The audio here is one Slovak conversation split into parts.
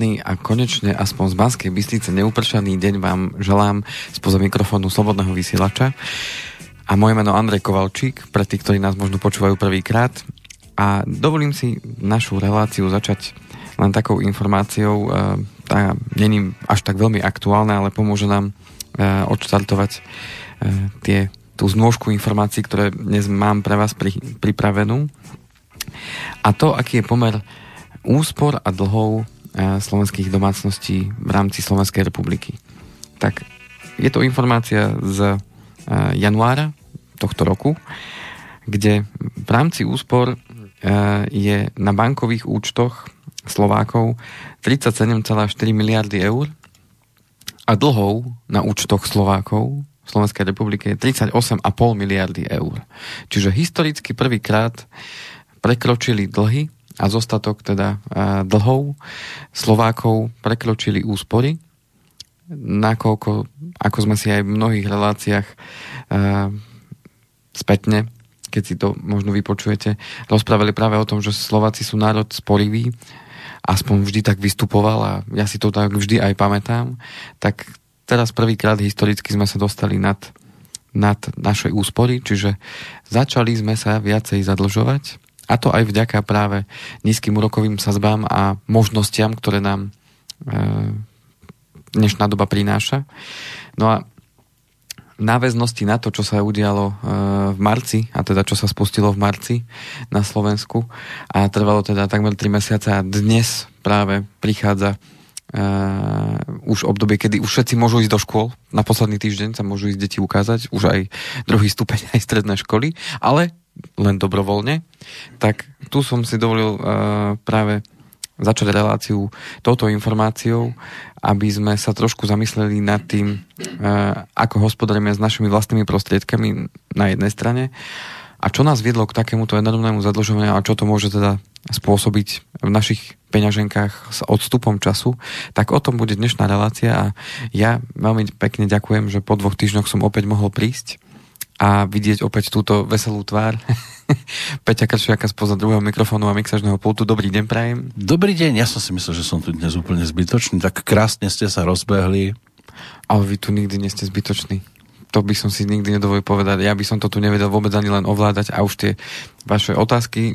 Krásny a konečne aspoň z Banskej Bystrice neupršaný deň vám želám spoza mikrofónu Slobodného vysielača. A moje meno Andrej Kovalčík, pre tých, ktorí nás možno počúvajú prvýkrát. A dovolím si našu reláciu začať len takou informáciou, e, tá není až tak veľmi aktuálna, ale pomôže nám e, odštartovať e, tie, tú znôžku informácií, ktoré dnes mám pre vás pri, pripravenú. A to, aký je pomer úspor a dlhov slovenských domácností v rámci Slovenskej republiky. Tak je to informácia z januára tohto roku, kde v rámci úspor je na bankových účtoch Slovákov 37,4 miliardy eur a dlhov na účtoch Slovákov v Slovenskej republike je 38,5 miliardy eur. Čiže historicky prvýkrát prekročili dlhy a zostatok teda dlhov Slovákov prekročili úspory, nakoľko, ako sme si aj v mnohých reláciách spätne, keď si to možno vypočujete, rozprávali práve o tom, že Slováci sú národ sporivý, aspoň vždy tak vystupoval a ja si to tak vždy aj pamätám, tak teraz prvýkrát historicky sme sa dostali nad, nad našej úspory, čiže začali sme sa viacej zadlžovať a to aj vďaka práve nízkym úrokovým sazbám a možnostiam, ktoré nám e, dnešná doba prináša. No a náväznosti na to, čo sa udialo e, v marci, a teda čo sa spustilo v marci na Slovensku a trvalo teda takmer 3 mesiace a dnes práve prichádza uh, už obdobie, kedy už všetci môžu ísť do škôl. Na posledný týždeň sa môžu ísť deti ukázať, už aj druhý stupeň aj stredné školy, ale len dobrovoľne, tak tu som si dovolil uh, práve začať reláciu touto informáciou, aby sme sa trošku zamysleli nad tým, uh, ako hospodárime s našimi vlastnými prostriedkami na jednej strane a čo nás viedlo k takémuto enormnému zadlžovaniu a čo to môže teda spôsobiť v našich peňaženkách s odstupom času, tak o tom bude dnešná relácia a ja veľmi pekne ďakujem, že po dvoch týždňoch som opäť mohol prísť a vidieť opäť túto veselú tvár. Peťa Kršiaka spoza druhého mikrofónu a mixažného pultu. Dobrý deň, prajem. Dobrý deň, ja som si myslel, že som tu dnes úplne zbytočný. Tak krásne ste sa rozbehli. Ale vy tu nikdy nie ste zbytoční. To by som si nikdy nedovolil povedať. Ja by som to tu nevedel vôbec ani len ovládať a už tie vaše otázky, e,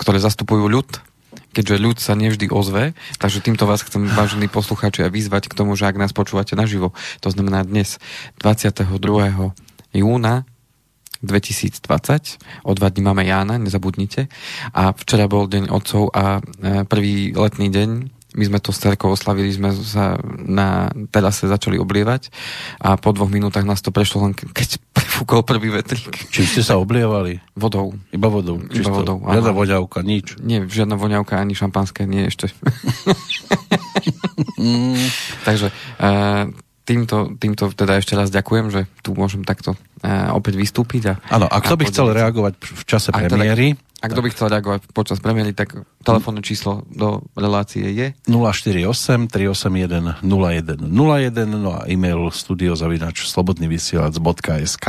ktoré zastupujú ľud, keďže ľud sa nevždy ozve, takže týmto vás chcem, vážení poslucháči, a vyzvať k tomu, že ak nás počúvate naživo, to znamená dnes, 22 júna 2020. O dva dní máme Jána, nezabudnite. A včera bol deň otcov a e, prvý letný deň my sme to s cerkou oslavili, sme sa na terase začali oblievať a po dvoch minútach nás to prešlo len keď prefúkol prvý vetrík. Či ste sa oblievali? Vodou. Iba vodou? Iba vodou. Žiadna voňavka, nič? Nie, žiadna voňavka ani šampanské, nie ešte. Takže uh, týmto, týmto teda ešte raz ďakujem, že tu môžem takto uh, opäť vystúpiť. Áno, a kto by chcel reagovať v čase a premiéry? Teda, a kto by chcel reagovať počas premiéry, tak telefónne číslo do relácie je 048 381 0101 no a e-mail studiozavinač slobodnyvysielac.sk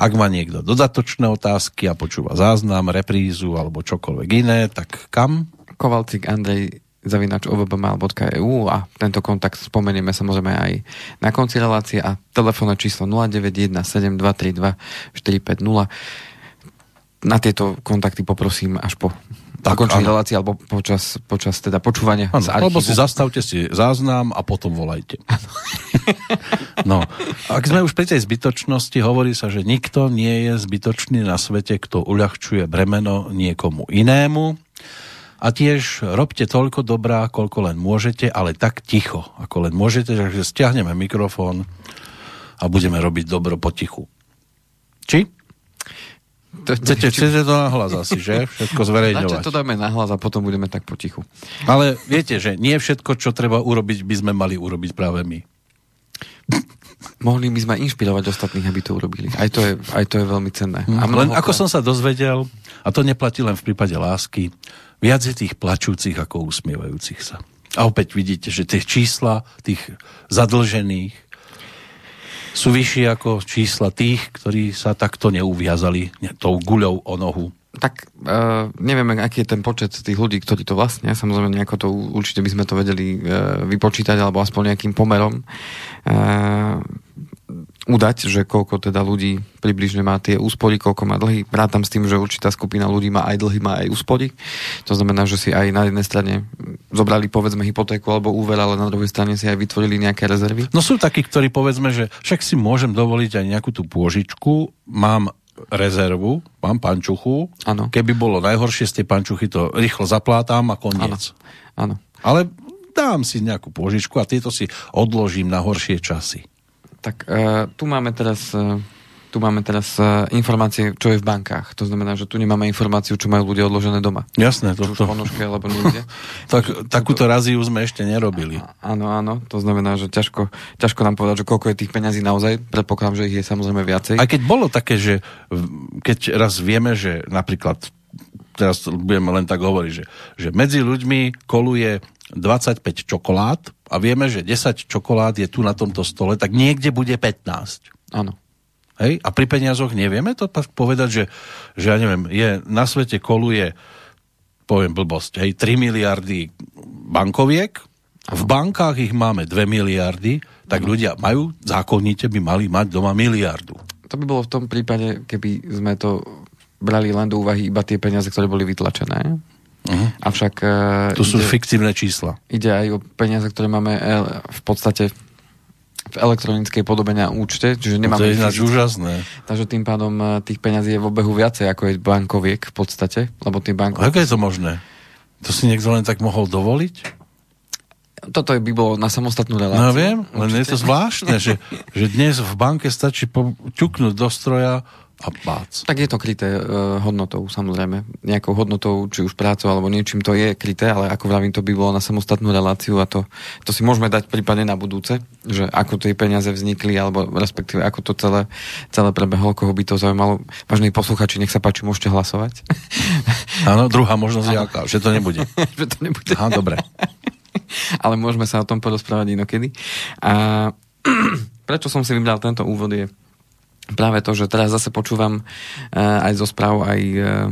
Ak má niekto dodatočné otázky a počúva záznam, reprízu alebo čokoľvek iné, tak kam? Kovalcik Andrej zavinač ovbmal.eu a tento kontakt spomenieme samozrejme aj na konci relácie a telefónne číslo 0917232450. Na tieto kontakty poprosím až po zakončení relácie alebo počas, počas teda počúvania ano, z Alebo si zastavte si záznam a potom volajte. no, ak sme už pri tej zbytočnosti, hovorí sa, že nikto nie je zbytočný na svete, kto uľahčuje bremeno niekomu inému a tiež robte toľko dobrá, koľko len môžete, ale tak ticho, ako len môžete, takže stiahneme mikrofón a budeme robiť dobro potichu. Či? To, chcete, chcete to nahlas asi, že? Všetko zverejňovať. to dáme nahlas a potom budeme tak potichu. Ale viete, že nie všetko, čo treba urobiť, by sme mali urobiť práve my. Mohli by sme inšpirovať ostatných, aby to urobili. Aj to je, aj to je veľmi cenné. A len ako som sa dozvedel, a to neplatí len v prípade lásky, Viac je tých plačúcich ako usmievajúcich sa. A opäť vidíte, že tie čísla tých zadlžených sú vyššie ako čísla tých, ktorí sa takto neuviazali tou guľou o nohu. Tak uh, nevieme, aký je ten počet tých ľudí, ktorí to vlastne, samozrejme nejako to určite by sme to vedeli uh, vypočítať, alebo aspoň nejakým pomerom. Uh, udať, že koľko teda ľudí približne má tie úspory, koľko má dlhy. Rátam s tým, že určitá skupina ľudí má aj dlhy, má aj úspory. To znamená, že si aj na jednej strane zobrali povedzme hypotéku alebo úver, ale na druhej strane si aj vytvorili nejaké rezervy. No sú takí, ktorí povedzme, že však si môžem dovoliť aj nejakú tú pôžičku, mám rezervu, mám pančuchu. Ano. Keby bolo najhoršie z tej pančuchy, to rýchlo zaplátam a koniec. Áno. Ale dám si nejakú pôžičku a tieto si odložím na horšie časy. Tak uh, tu máme teraz uh, tu máme teraz uh, informácie, čo je v bankách. To znamená, že tu nemáme informáciu, čo majú ľudia odložené doma. Jasné, to... to... ponožke, alebo niekde. tak, takúto raziu sme ešte nerobili. Áno, áno, to znamená, že ťažko, ťažko nám povedať, že koľko je tých peňazí naozaj. Predpokladám, že ich je samozrejme viacej. Aj keď bolo také, že keď raz vieme, že napríklad teraz budeme len tak hovoriť, že, že medzi ľuďmi koluje 25 čokolád a vieme, že 10 čokolád je tu na tomto stole, tak niekde bude 15. Áno. Hej? A pri peniazoch nevieme to povedať, že, že ja neviem, je, na svete koluje, poviem blbosť, hej, 3 miliardy bankoviek, v bankách ich máme 2 miliardy, tak no. ľudia majú, zákonite by mali mať doma miliardu. To by bolo v tom prípade, keby sme to brali len do úvahy iba tie peniaze, ktoré boli vytlačené. Uh-huh. Avšak... To sú ide, fiktívne čísla. Ide aj o peniaze, ktoré máme e, v podstate v elektronickej podobe na účte, čiže nemáme... To je ináč úžasné. Takže tým pádom e, tých peňazí je v obehu viacej, ako je bankoviek v podstate, lebo tým bankoviek... Ako je to možné? To si niekto len tak mohol dovoliť? Toto by bolo na samostatnú reláciu. No viem, len Určite. je to zvláštne, že, že dnes v banke stačí ťuknúť do stroja a bác. Tak je to kryté uh, hodnotou, samozrejme. Nejakou hodnotou, či už prácou alebo niečím to je kryté, ale ako vravím, to by bolo na samostatnú reláciu a to, to si môžeme dať prípadne na budúce, že ako tie peniaze vznikli, alebo respektíve ako to celé, celé prebehlo, koho by to zaujímalo. Vážení posluchači, nech sa páči, môžete hlasovať. Áno, druhá možnosť je aká, že to nebude. že to nebude. Aha, dobre. ale môžeme sa o tom porozprávať inokedy. A prečo som si vybral tento úvod je, práve to, že teraz zase počúvam uh, aj zo správ, aj, uh,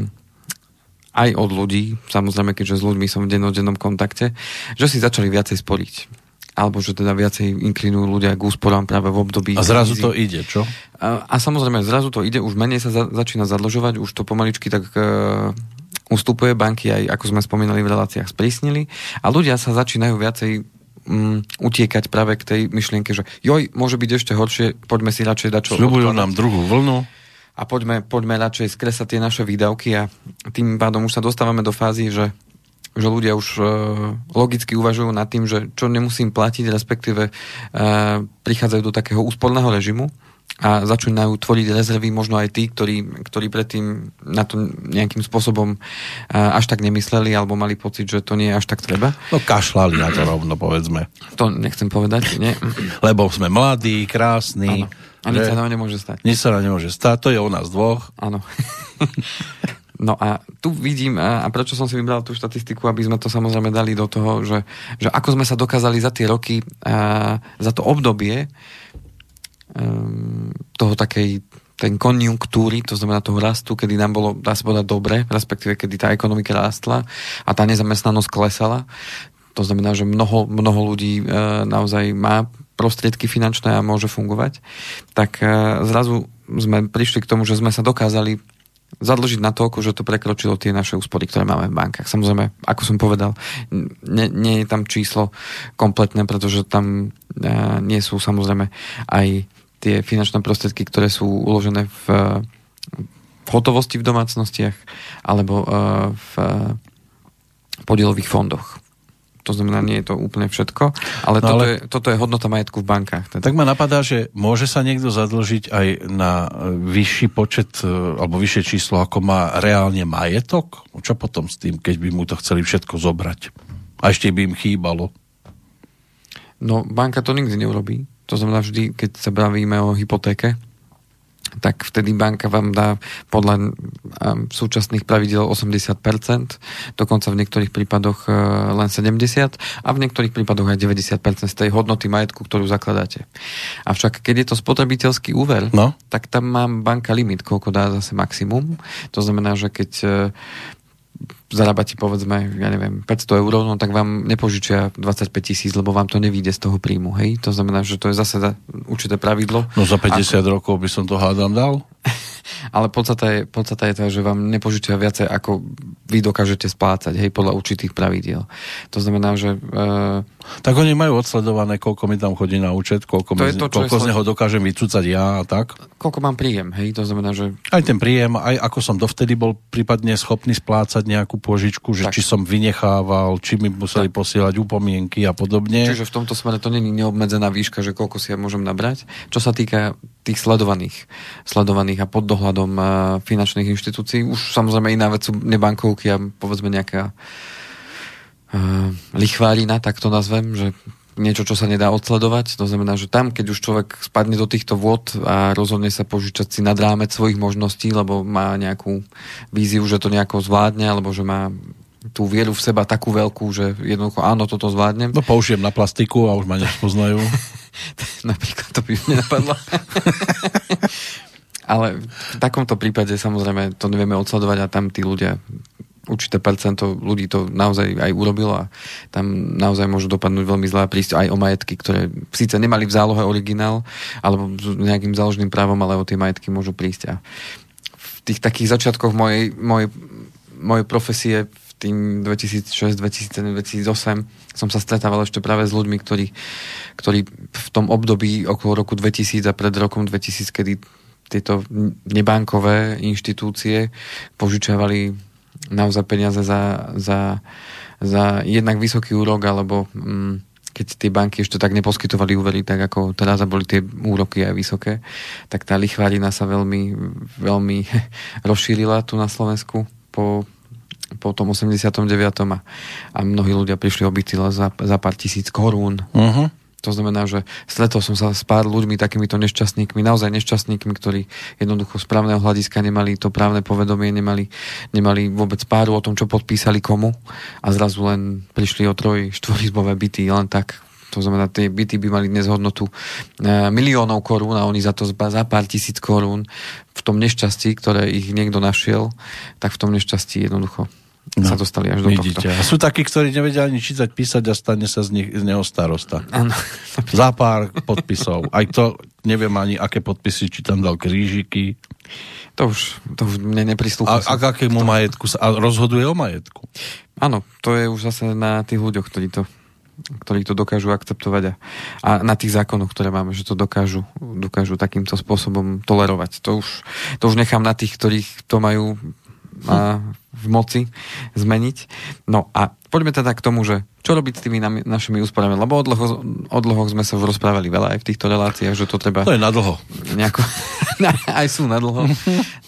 aj od ľudí, samozrejme, keďže s ľuďmi som v dennodennom kontakte, že si začali viacej sporiť. Alebo že teda viacej inklinujú ľudia k úsporám práve v období... A zrazu krízy. to ide, čo? A, a samozrejme, zrazu to ide, už menej sa za, začína zadlžovať, už to pomaličky tak uh, ustupuje, banky aj, ako sme spomínali v reláciách, sprísnili a ľudia sa začínajú viacej um, utiekať práve k tej myšlienke, že joj, môže byť ešte horšie, poďme si radšej dať čo Sľubujú nám druhú vlnu. A poďme, poďme radšej skresať tie naše výdavky a tým pádom už sa dostávame do fázy, že že ľudia už uh, logicky uvažujú nad tým, že čo nemusím platiť, respektíve uh, prichádzajú do takého úsporného režimu a začínajú tvoriť rezervy možno aj tí, ktorí, ktorí predtým na to nejakým spôsobom až tak nemysleli alebo mali pocit, že to nie je až tak treba. No kašľali na to rovno, povedzme. To nechcem povedať, nie? Lebo sme mladí, krásni. Áno. A nič sa nám nemôže stať. Nič sa nám nemôže stať, to je o nás dvoch. Áno. No a tu vidím, a prečo som si vybral tú štatistiku, aby sme to samozrejme dali do toho, že, že ako sme sa dokázali za tie roky, za to obdobie, toho takej ten konjunktúry, to znamená toho rastu, kedy nám bolo, dá sa povedať, dobre, respektíve kedy tá ekonomika rástla a tá nezamestnanosť klesala. To znamená, že mnoho, mnoho ľudí e, naozaj má prostriedky finančné a môže fungovať. Tak e, zrazu sme prišli k tomu, že sme sa dokázali zadlžiť na toľko, že to prekročilo tie naše úspory, ktoré máme v bankách. Samozrejme, ako som povedal, nie, nie je tam číslo kompletné, pretože tam e, nie sú samozrejme aj tie finančné prostriedky, ktoré sú uložené v, v hotovosti v domácnostiach alebo uh, v podielových fondoch. To znamená, nie je to úplne všetko, ale, no, toto, ale... Je, toto je hodnota majetku v bankách. Teda. Tak ma napadá, že môže sa niekto zadlžiť aj na vyšší počet e, alebo vyššie číslo, ako má reálne majetok? Čo potom s tým, keď by mu to chceli všetko zobrať? A ešte by im chýbalo? No, banka to nikdy neurobí. To znamená vždy, keď sa bavíme o hypotéke, tak vtedy banka vám dá podľa súčasných pravidel 80%, dokonca v niektorých prípadoch e, len 70% a v niektorých prípadoch aj 90% z tej hodnoty majetku, ktorú zakladáte. Avšak keď je to spotrebiteľský úver, no? tak tam mám banka limit, koľko dá zase maximum. To znamená, že keď e, zarábate povedzme, ja neviem, 500 eur, no tak vám nepožičia 25 tisíc, lebo vám to nevíde z toho príjmu, hej? To znamená, že to je zase určité pravidlo. No za 50 ako... rokov by som to hádam dal? Ale podstata je, podstata je tá, že vám nepožičia viacej, ako vy dokážete splácať, hej, podľa určitých pravidiel. To znamená, že... E... Tak oni majú odsledované, koľko mi tam chodí na účet, koľko, to mi, to, koľko z neho dokážem vycúcať ja a tak. Koľko mám príjem, hej, to znamená, že... Aj ten príjem, aj ako som dovtedy bol prípadne schopný splácať nejakú požičku, že tak. či som vynechával, či mi museli tak. posielať upomienky a podobne. Čiže v tomto smere to není neobmedzená výška, že koľko si ja môžem nabrať. Čo sa týka tých sledovaných, sledovaných a pod dohľadom uh, finančných inštitúcií. Už samozrejme iná vec sú nebankovky a povedzme nejaká lichvárina, tak to nazvem, že niečo, čo sa nedá odsledovať. To znamená, že tam, keď už človek spadne do týchto vôd a rozhodne sa požičať si nad rámec svojich možností, lebo má nejakú víziu, že to nejako zvládne, alebo že má tú vieru v seba takú veľkú, že jednoducho áno, toto zvládnem. No použijem na plastiku a už ma nespoznajú. Napríklad to by nenapadlo. Ale v takomto prípade samozrejme to nevieme odsledovať a tam tí ľudia určité percento ľudí to naozaj aj urobilo a tam naozaj môžu dopadnúť veľmi zle a prísť aj o majetky, ktoré síce nemali v zálohe originál alebo s nejakým záložným právom, ale o tie majetky môžu prísť. A v tých takých začiatkoch mojej, mojej, mojej profesie v tým 2006, 2007, 2008 som sa stretával ešte práve s ľuďmi, ktorí, ktorí v tom období okolo roku 2000 a pred rokom 2000, kedy tieto nebankové inštitúcie požičiavali naozaj peniaze za, za, za jednak vysoký úrok, alebo mm, keď tie banky ešte tak neposkytovali úvery, tak ako teraz a boli tie úroky aj vysoké, tak tá lichvárina sa veľmi, veľmi rozšírila tu na Slovensku po, po tom 89. A, a mnohí ľudia prišli o za, za pár tisíc korún. Uh-huh. To znamená, že stretol som sa s pár ľuďmi, takýmito nešťastníkmi, naozaj nešťastníkmi, ktorí jednoducho z právneho hľadiska nemali to právne povedomie, nemali, nemali vôbec páru o tom, čo podpísali komu a zrazu len prišli o troj, štvorizbové byty, len tak. To znamená, tie byty by mali dnes hodnotu e, miliónov korún a oni za to za pár tisíc korún v tom nešťastí, ktoré ich niekto našiel, tak v tom nešťastí jednoducho no, sa dostali až do vidíte. tohto. A sú takí, ktorí nevedia ani čítať, písať a stane sa z, nich, z neho starosta. Ano. Za pár podpisov. Aj to neviem ani, aké podpisy, či tam dal krížiky. To už, to už mne nepristúpa. A, a k akému to... majetku sa, a rozhoduje o majetku? Áno, to je už zase na tých ľuďoch, ktorí to ktorí to dokážu akceptovať a, a na tých zákonoch, ktoré máme, že to dokážu, dokážu takýmto spôsobom tolerovať. To už, to už nechám na tých, ktorých to majú v moci zmeniť. No a poďme teda k tomu, že čo robiť s tými našimi úsporami, lebo o, dlho, o dlhoch sme sa rozprávali veľa aj v týchto reláciách, že to treba... To je na dlho. Nejako, aj sú na dlho.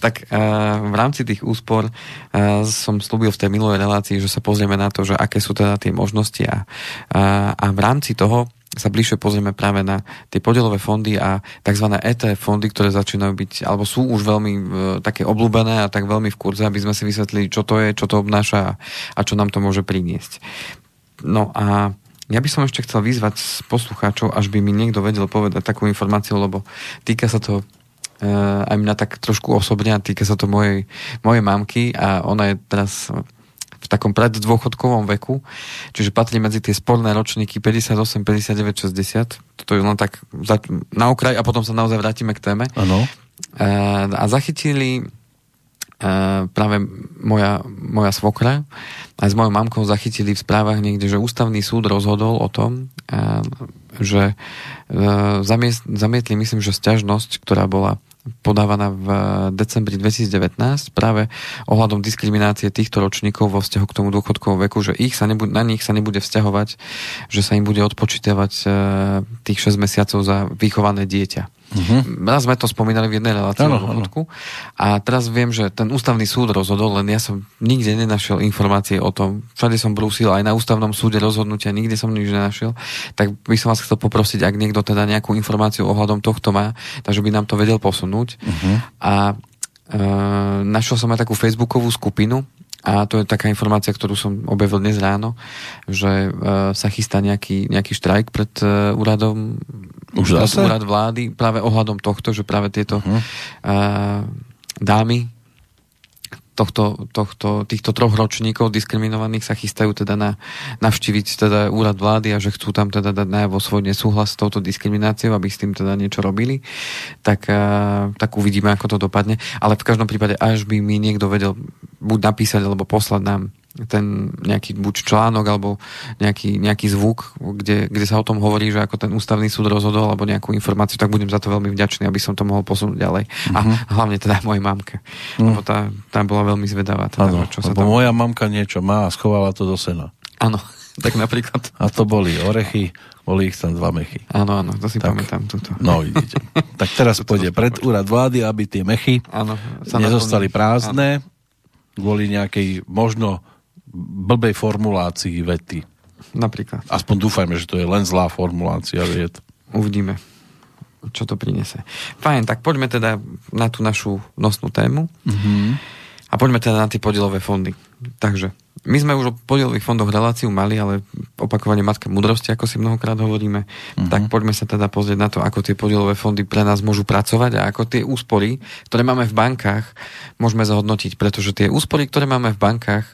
tak uh, v rámci tých úspor uh, som slúbil v tej minulej relácii, že sa pozrieme na to, že aké sú teda tie možnosti a, uh, a v rámci toho sa bližšie pozrieme práve na tie podielové fondy a tzv. ETF fondy, ktoré začínajú byť, alebo sú už veľmi e, také obľúbené a tak veľmi v kurze, aby sme si vysvetlili, čo to je, čo to obnáša a čo nám to môže priniesť. No a ja by som ešte chcel vyzvať poslucháčov, až by mi niekto vedel povedať takú informáciu, lebo týka sa to e, aj mňa tak trošku osobne a týka sa to mojej, mojej mamky a ona je teraz v takom preddôchodkovom veku, čiže patrí medzi tie sporné ročníky 58, 59, 60. Toto je len tak na okraj a potom sa naozaj vrátime k téme. Ano. A zachytili práve moja, moja svokra aj s mojou mamkou zachytili v správach niekde, že ústavný súd rozhodol o tom, že zamietli, myslím, že sťažnosť, ktorá bola podávaná v decembri 2019 práve ohľadom diskriminácie týchto ročníkov vo vzťahu k tomu dôchodkovom veku, že ich sa nebude, na nich sa nebude vzťahovať, že sa im bude odpočítavať e, tých 6 mesiacov za vychované dieťa. Uh-huh. Raz sme to spomínali v jednej relácii ano, ano. a teraz viem, že ten ústavný súd rozhodol, len ja som nikde nenašiel informácie o tom. Všade som brúsil, aj na ústavnom súde rozhodnutia, nikde som nič nenašiel. Tak by som vás chcel poprosiť, ak niekto teda nejakú informáciu ohľadom tohto má, takže by nám to vedel posunúť. Uh-huh. A e, našiel som aj takú facebookovú skupinu, a to je taká informácia, ktorú som objavil dnes ráno, že uh, sa chystá nejaký, nejaký štrajk pred uh, úradom už zase? úrad vlády práve ohľadom tohto, že práve tieto uh-huh. uh, dámy tohto, tohto, týchto troch ročníkov diskriminovaných sa chystajú teda na, navštíviť teda úrad vlády a že chcú tam teda dať najavo svoj nesúhlas s touto diskrimináciou, aby s tým teda niečo robili, tak, uh, tak uvidíme, ako to dopadne. Ale v každom prípade, až by mi niekto vedel buď napísať alebo poslať nám ten nejaký buď článok alebo nejaký, nejaký zvuk, kde, kde sa o tom hovorí, že ako ten ústavný súd rozhodol alebo nejakú informáciu, tak budem za to veľmi vďačný, aby som to mohol posunúť ďalej. Mm-hmm. A mhm. hlavne teda mojej mamke. Mm. Lebo tá, tá bola veľmi zvedavá. Teda, ano, čo sa tam... moja mamka niečo má a schovala to do sena. Áno, tak napríklad. A to boli orechy, boli ich tam dva mechy. Áno, áno, to si tak, pamätám. Tuto. No, vidíte. tak teraz pôjde pred úrad vlády, aby tie mechy áno, nezostali prázdne áno. kvôli nejakej možno blbej formulácii vety. Napríklad. Aspoň dúfajme, že to je len zlá formulácia viet. Uvidíme, čo to prinese. Fajn, tak poďme teda na tú našu nosnú tému. Mm-hmm. A poďme teda na tie podielové fondy. Takže, my sme už o podielových fondoch reláciu mali, ale opakovane matka múdrosti, ako si mnohokrát hovoríme, mm-hmm. tak poďme sa teda pozrieť na to, ako tie podielové fondy pre nás môžu pracovať a ako tie úspory, ktoré máme v bankách, môžeme zhodnotiť, pretože tie úspory, ktoré máme v bankách,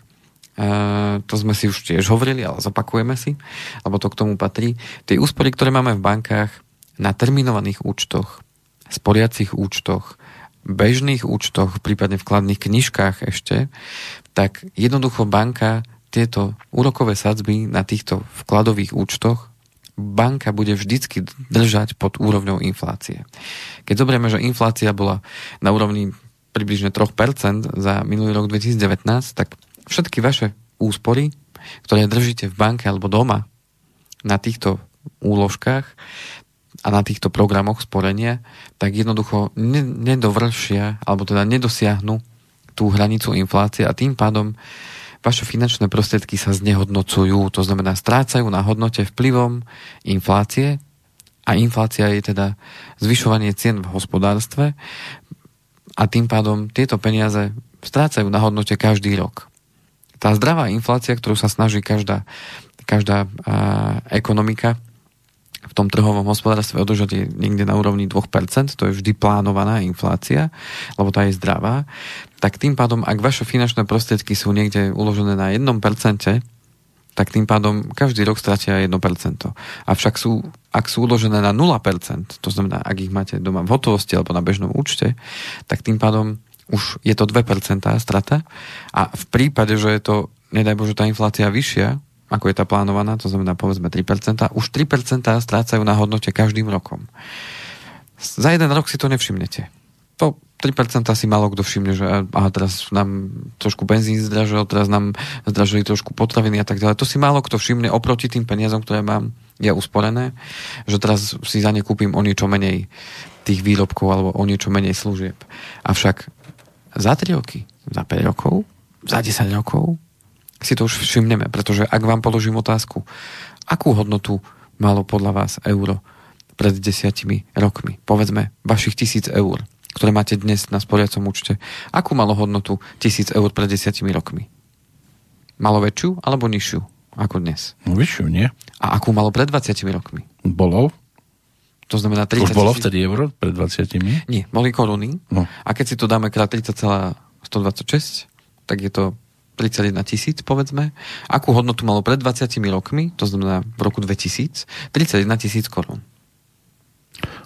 to sme si už tiež hovorili, ale zopakujeme si, lebo to k tomu patrí. Tie úspory, ktoré máme v bankách na terminovaných účtoch, sporiacich účtoch, bežných účtoch, prípadne vkladných knižkách ešte, tak jednoducho banka tieto úrokové sadzby na týchto vkladových účtoch banka bude vždycky držať pod úrovňou inflácie. Keď zoberieme, že inflácia bola na úrovni približne 3% za minulý rok 2019, tak všetky vaše úspory, ktoré držíte v banke alebo doma na týchto úložkách a na týchto programoch sporenia, tak jednoducho nedovršia alebo teda nedosiahnu tú hranicu inflácie a tým pádom vaše finančné prostriedky sa znehodnocujú, to znamená strácajú na hodnote vplyvom inflácie a inflácia je teda zvyšovanie cien v hospodárstve a tým pádom tieto peniaze strácajú na hodnote každý rok tá zdravá inflácia, ktorú sa snaží každá, každá a, ekonomika v tom trhovom hospodárstve održať je niekde na úrovni 2%, to je vždy plánovaná inflácia, lebo tá je zdravá, tak tým pádom, ak vaše finančné prostriedky sú niekde uložené na 1%, tak tým pádom každý rok stratia 1%. Avšak sú, ak sú uložené na 0%, to znamená, ak ich máte doma v hotovosti alebo na bežnom účte, tak tým pádom už je to 2% strata a v prípade, že je to, nedaj Bože, tá inflácia vyššia, ako je tá plánovaná, to znamená povedzme 3%, už 3% strácajú na hodnote každým rokom. Za jeden rok si to nevšimnete. To 3% si malo kto všimne, že aha, teraz nám trošku benzín zdražil, teraz nám zdražili trošku potraviny a tak ďalej. To si málo kto všimne oproti tým peniazom, ktoré mám ja usporené, že teraz si za ne kúpim o niečo menej tých výrobkov alebo o niečo menej služieb. Avšak za 3 roky, za 5 rokov, za 10 rokov si to už všimneme, pretože ak vám položím otázku, akú hodnotu malo podľa vás euro pred desiatimi rokmi, povedzme vašich tisíc eur, ktoré máte dnes na sporiacom účte, akú malo hodnotu tisíc eur pred desiatimi rokmi? Malo väčšiu alebo nižšiu ako dnes? No vyššiu, nie? A akú malo pred 20 rokmi? Bolo to znamená 30 Už bolo vtedy euro pred 20? Nie, boli koruny. No. A keď si to dáme krát 30,126, tak je to 31 tisíc, povedzme. Akú hodnotu malo pred 20 rokmi, to znamená v roku 2000, 31 tisíc korún.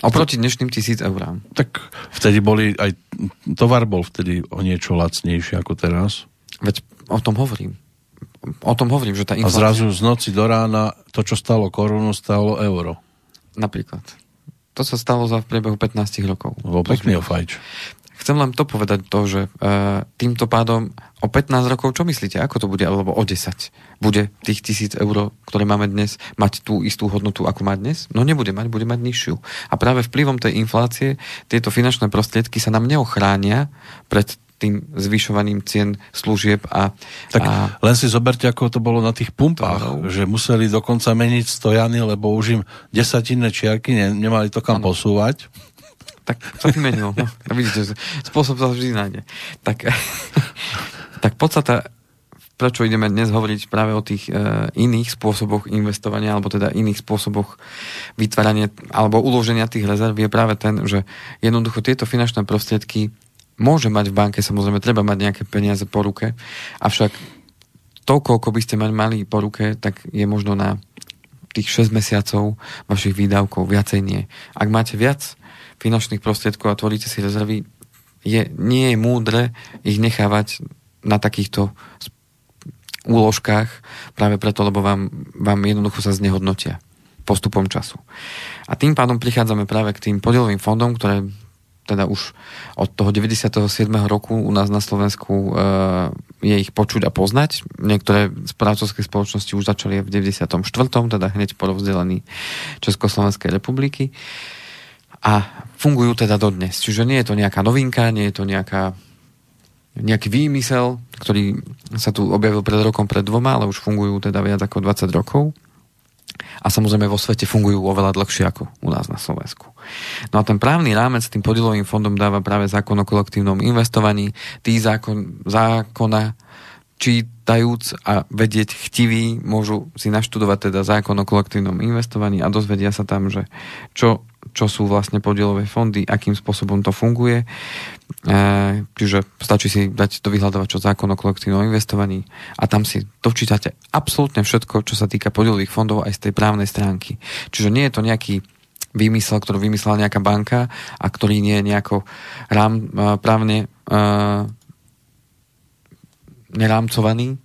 Oproti dnešným tisíc eurám. Tak vtedy boli aj tovar bol vtedy o niečo lacnejší ako teraz. Veď o tom hovorím. O tom hovorím, že tá inflácia... A zrazu z noci do rána to, čo stalo korunu, stalo euro. Napríklad. To sa stalo za v priebehu 15 rokov. Bol pekný ofajč. chcem len to povedať to, že uh, týmto pádom o 15 rokov, čo myslíte, ako to bude, alebo o 10? Bude tých tisíc eur, ktoré máme dnes, mať tú istú hodnotu, ako má dnes? No nebude mať, bude mať nižšiu. A práve vplyvom tej inflácie tieto finančné prostriedky sa nám neochránia pred tým zvyšovaním cien služieb a... Tak a... len si zoberte, ako to bolo na tých pumpách, to, že museli dokonca meniť stojany, lebo už im desatinné čiarky ne, nemali to kam ano. posúvať. Tak sa vymenilo. No, vidíte, spôsob sa vždy nájde. Tak, tak podstata, prečo ideme dnes hovoriť práve o tých e, iných spôsoboch investovania, alebo teda iných spôsoboch vytvárania alebo uloženia tých rezerv, je práve ten, že jednoducho tieto finančné prostriedky môže mať v banke, samozrejme treba mať nejaké peniaze po ruke, avšak toľko, ako by ste mať mali po ruke, tak je možno na tých 6 mesiacov vašich výdavkov, viacej nie. Ak máte viac finančných prostriedkov a tvoríte si rezervy, je, nie je múdre ich nechávať na takýchto úložkách práve preto, lebo vám, vám jednoducho sa znehodnotia postupom času. A tým pádom prichádzame práve k tým podielovým fondom, ktoré teda už od toho 97. roku u nás na Slovensku e, je ich počuť a poznať. Niektoré správcovské spoločnosti už začali v 94. teda hneď po rozdelení Československej republiky a fungujú teda dodnes. Čiže nie je to nejaká novinka, nie je to nejaká nejaký výmysel, ktorý sa tu objavil pred rokom, pred dvoma, ale už fungujú teda viac ako 20 rokov a samozrejme vo svete fungujú oveľa dlhšie ako u nás na Slovensku. No a ten právny rámec tým podielovým fondom dáva práve zákon o kolektívnom investovaní. Tí zákon, zákona čítajúc a vedieť chtiví môžu si naštudovať teda zákon o kolektívnom investovaní a dozvedia sa tam, že čo čo sú vlastne podielové fondy, akým spôsobom to funguje. E, čiže stačí si dať do vyhľadovača zákon o kolektívnom investovaní a tam si dočítate absolútne všetko, čo sa týka podielových fondov aj z tej právnej stránky. Čiže nie je to nejaký výmysel, ktorý vymyslela nejaká banka a ktorý nie je nejako rám, e, právne e, nerámcovaný,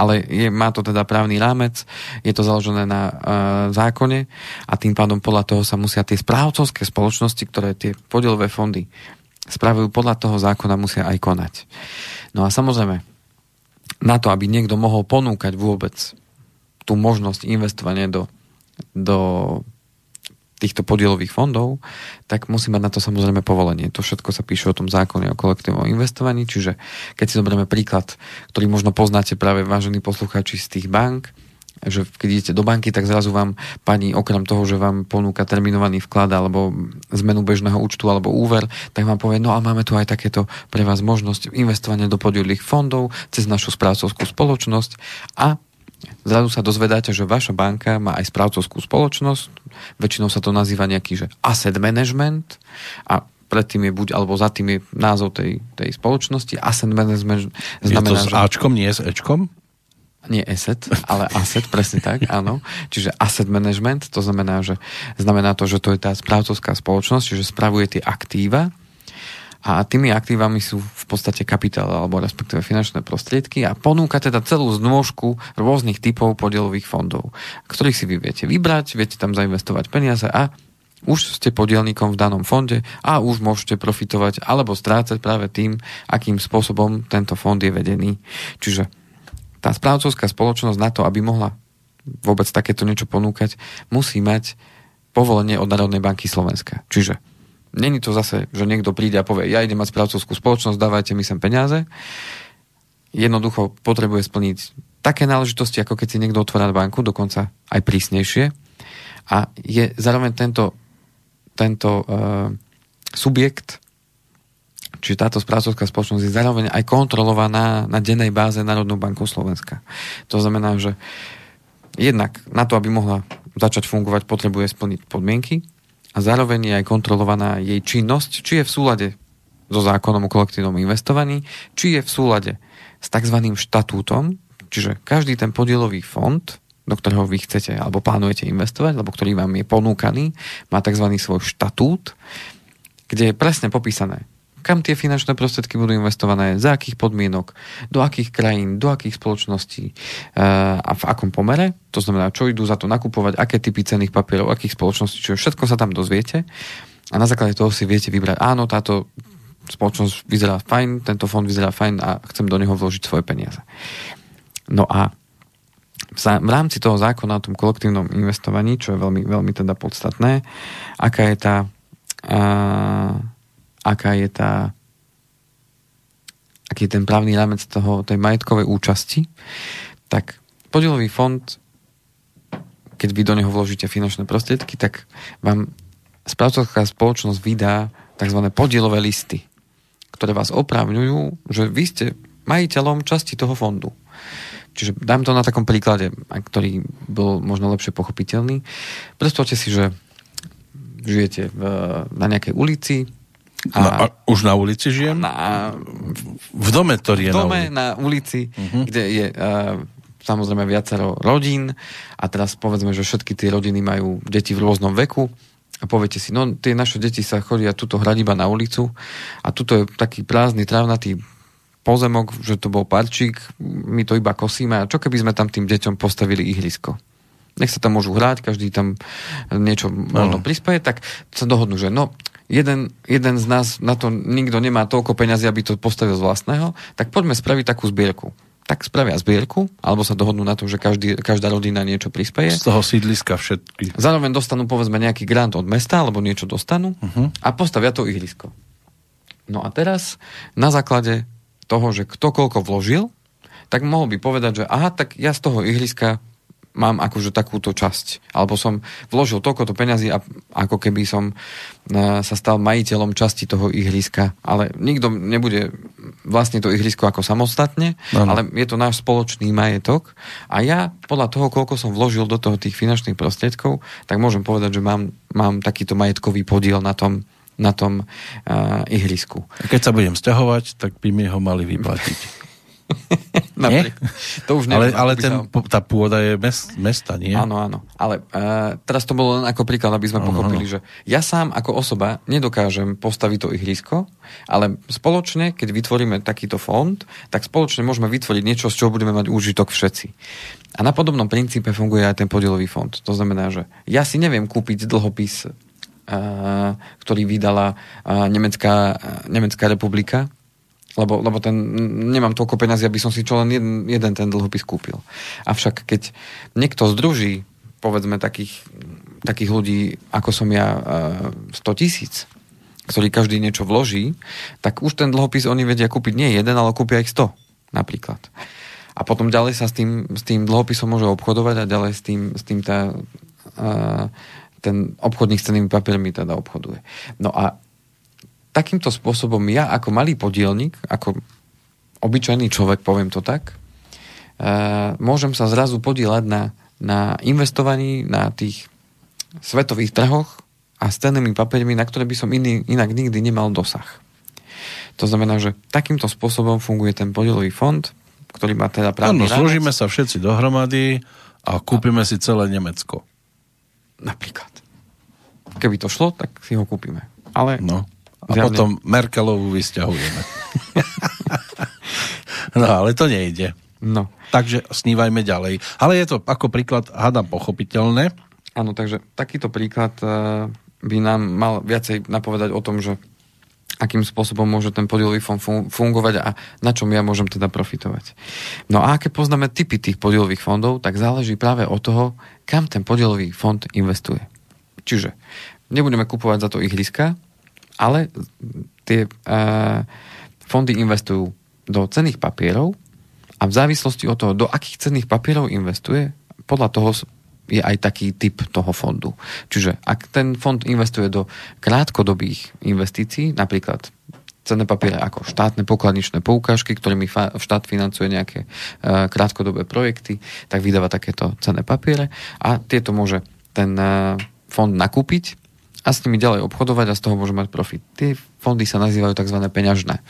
ale je, má to teda právny rámec, je to založené na uh, zákone a tým pádom podľa toho sa musia tie správcovské spoločnosti, ktoré tie podielové fondy spravujú podľa toho zákona, musia aj konať. No a samozrejme, na to, aby niekto mohol ponúkať vôbec tú možnosť investovania do, do týchto podielových fondov, tak musí mať na to samozrejme povolenie. To všetko sa píše o tom zákone o kolektívnom investovaní, čiže keď si zoberieme príklad, ktorý možno poznáte práve vážení poslucháči z tých bank, že keď idete do banky, tak zrazu vám pani okrem toho, že vám ponúka terminovaný vklad alebo zmenu bežného účtu alebo úver, tak vám povie, no a máme tu aj takéto pre vás možnosť investovania do podielových fondov cez našu správcovskú spoločnosť a Zrazu sa dozvedáte, že vaša banka má aj správcovskú spoločnosť, väčšinou sa to nazýva nejaký že asset management a predtým je buď, alebo za tým je názov tej, tej spoločnosti. Asset management znamená, je to s Ačkom, nie s Ečkom? Nie asset, ale asset, presne tak, áno. Čiže asset management, to znamená, že znamená to, že to je tá správcovská spoločnosť, čiže spravuje tie aktíva, a tými aktívami sú v podstate kapitál alebo respektíve finančné prostriedky a ponúka teda celú znôžku rôznych typov podielových fondov, ktorých si vy viete vybrať, viete tam zainvestovať peniaze a už ste podielníkom v danom fonde a už môžete profitovať alebo strácať práve tým, akým spôsobom tento fond je vedený. Čiže tá správcovská spoločnosť na to, aby mohla vôbec takéto niečo ponúkať, musí mať povolenie od Národnej banky Slovenska. Čiže Není to zase, že niekto príde a povie, ja idem mať správcovskú spoločnosť, dávajte mi sem peniaze. Jednoducho potrebuje splniť také náležitosti, ako keď si niekto otvára banku, dokonca aj prísnejšie. A je zároveň tento, tento uh, subjekt, čiže táto správcovská spoločnosť je zároveň aj kontrolovaná na dennej báze Národnou bankou Slovenska. To znamená, že jednak na to, aby mohla začať fungovať, potrebuje splniť podmienky, a zároveň je aj kontrolovaná jej činnosť, či je v súlade so zákonom o kolektívnom investovaní, či je v súlade s tzv. štatútom, čiže každý ten podielový fond, do ktorého vy chcete alebo plánujete investovať, alebo ktorý vám je ponúkaný, má tzv. svoj štatút, kde je presne popísané, kam tie finančné prostriedky budú investované, za akých podmienok, do akých krajín, do akých spoločností eh, a v akom pomere. To znamená, čo idú za to nakupovať, aké typy cených papierov, akých spoločností, čo všetko sa tam dozviete. A na základe toho si viete vybrať, áno, táto spoločnosť vyzerá fajn, tento fond vyzerá fajn a chcem do neho vložiť svoje peniaze. No a v rámci toho zákona o tom kolektívnom investovaní, čo je veľmi, veľmi teda podstatné, aká je tá a, aká je tá aký je ten právny rámec toho, tej majetkovej účasti, tak podielový fond, keď vy do neho vložíte finančné prostriedky, tak vám správcovská spoločnosť vydá tzv. podielové listy, ktoré vás oprávňujú, že vy ste majiteľom časti toho fondu. Čiže dám to na takom príklade, ktorý bol možno lepšie pochopiteľný. Predstavte si, že žijete v, na nejakej ulici. A, no, a už na ulici žijem? Na, v dome, ktorý je v dome, na ulici. na ulici, uh-huh. kde je uh, samozrejme viacero rodín a teraz povedzme, že všetky tie rodiny majú deti v rôznom veku a poviete si, no tie naše deti sa chodia tuto hrať iba na ulicu a tuto je taký prázdny, trávnatý pozemok, že to bol parčík, my to iba kosíme a čo keby sme tam tým deťom postavili ihrisko? Nech sa tam môžu hrať, každý tam niečo možno prispieje, tak sa dohodnú, že no, jeden, jeden z nás na to nikto nemá toľko peňazí, aby to postavil z vlastného, tak poďme spraviť takú zbierku. Tak spravia zbierku, alebo sa dohodnú na tom, že každý, každá rodina niečo prispieje. Z toho sídliska všetky. Zároveň dostanú povedzme nejaký grant od mesta, alebo niečo dostanú uh-huh. a postavia to ihrisko. No a teraz na základe toho, že kto koľko vložil, tak mohol by povedať, že aha, tak ja z toho ihriska mám akože takúto časť. Alebo som vložil toľkoto peňazí a ako keby som e, sa stal majiteľom časti toho ihriska. Ale nikto nebude vlastne to ihrisko ako samostatne, ano. ale je to náš spoločný majetok. A ja podľa toho, koľko som vložil do toho tých finančných prostriedkov, tak môžem povedať, že mám, mám takýto majetkový podiel na tom, na tom uh, ihrisku. A keď sa budem sťahovať, tak by mi ho mali vyplatiť. nie? To už neviem, ale ale ten, sa... tá pôda je mes, mesta, nie? Áno, áno. Ale uh, teraz to bolo len ako príklad, aby sme ano, pochopili, ano. že ja sám ako osoba nedokážem postaviť to ihrisko, ale spoločne, keď vytvoríme takýto fond, tak spoločne môžeme vytvoriť niečo, z čoho budeme mať úžitok všetci. A na podobnom princípe funguje aj ten podielový fond. To znamená, že ja si neviem kúpiť dlhopis ktorý vydala Nemecká, Nemecká republika, lebo, lebo ten, nemám toľko peniazy, aby som si čo len jeden, jeden ten dlhopis kúpil. Avšak keď niekto združí, povedzme takých, takých ľudí, ako som ja, 100 tisíc, ktorí každý niečo vloží, tak už ten dlhopis oni vedia kúpiť nie jeden, ale kúpia ich 100 napríklad. A potom ďalej sa s tým, s tým dlhopisom môže obchodovať a ďalej s tým, s tým tá, uh, ten obchodník s cenými papiermi teda obchoduje. No a takýmto spôsobom ja ako malý podielnik, ako obyčajný človek, poviem to tak, uh, môžem sa zrazu podielať na, na investovaní na tých svetových trhoch a s cennými papiermi, na ktoré by som iný, inak nikdy nemal dosah. To znamená, že takýmto spôsobom funguje ten podielový fond, ktorý má teda právny Áno, slúžime sa všetci dohromady a kúpime a... si celé Nemecko. Napríklad. Keby to šlo, tak si ho kúpime. Ale no. A zjavne... potom Merkelovú vysťahujeme. no, ale to nejde. No. Takže snívajme ďalej. Ale je to ako príklad, hádam, pochopiteľné. Áno, takže takýto príklad uh, by nám mal viacej napovedať o tom, že akým spôsobom môže ten podielový fond fungovať a na čom ja môžem teda profitovať. No a aké poznáme typy tých podielových fondov, tak záleží práve od toho, kam ten podielový fond investuje. Čiže nebudeme kupovať za to ihriska, ale tie uh, fondy investujú do cených papierov a v závislosti od toho, do akých cenných papierov investuje, podľa toho je aj taký typ toho fondu. Čiže ak ten fond investuje do krátkodobých investícií, napríklad cenné papiere ako štátne pokladničné poukážky, ktorými fa- štát financuje nejaké e, krátkodobé projekty, tak vydáva takéto cenné papiere a tieto môže ten e, fond nakúpiť a s nimi ďalej obchodovať a z toho môže mať profit. Tie fondy sa nazývajú tzv. peňažné.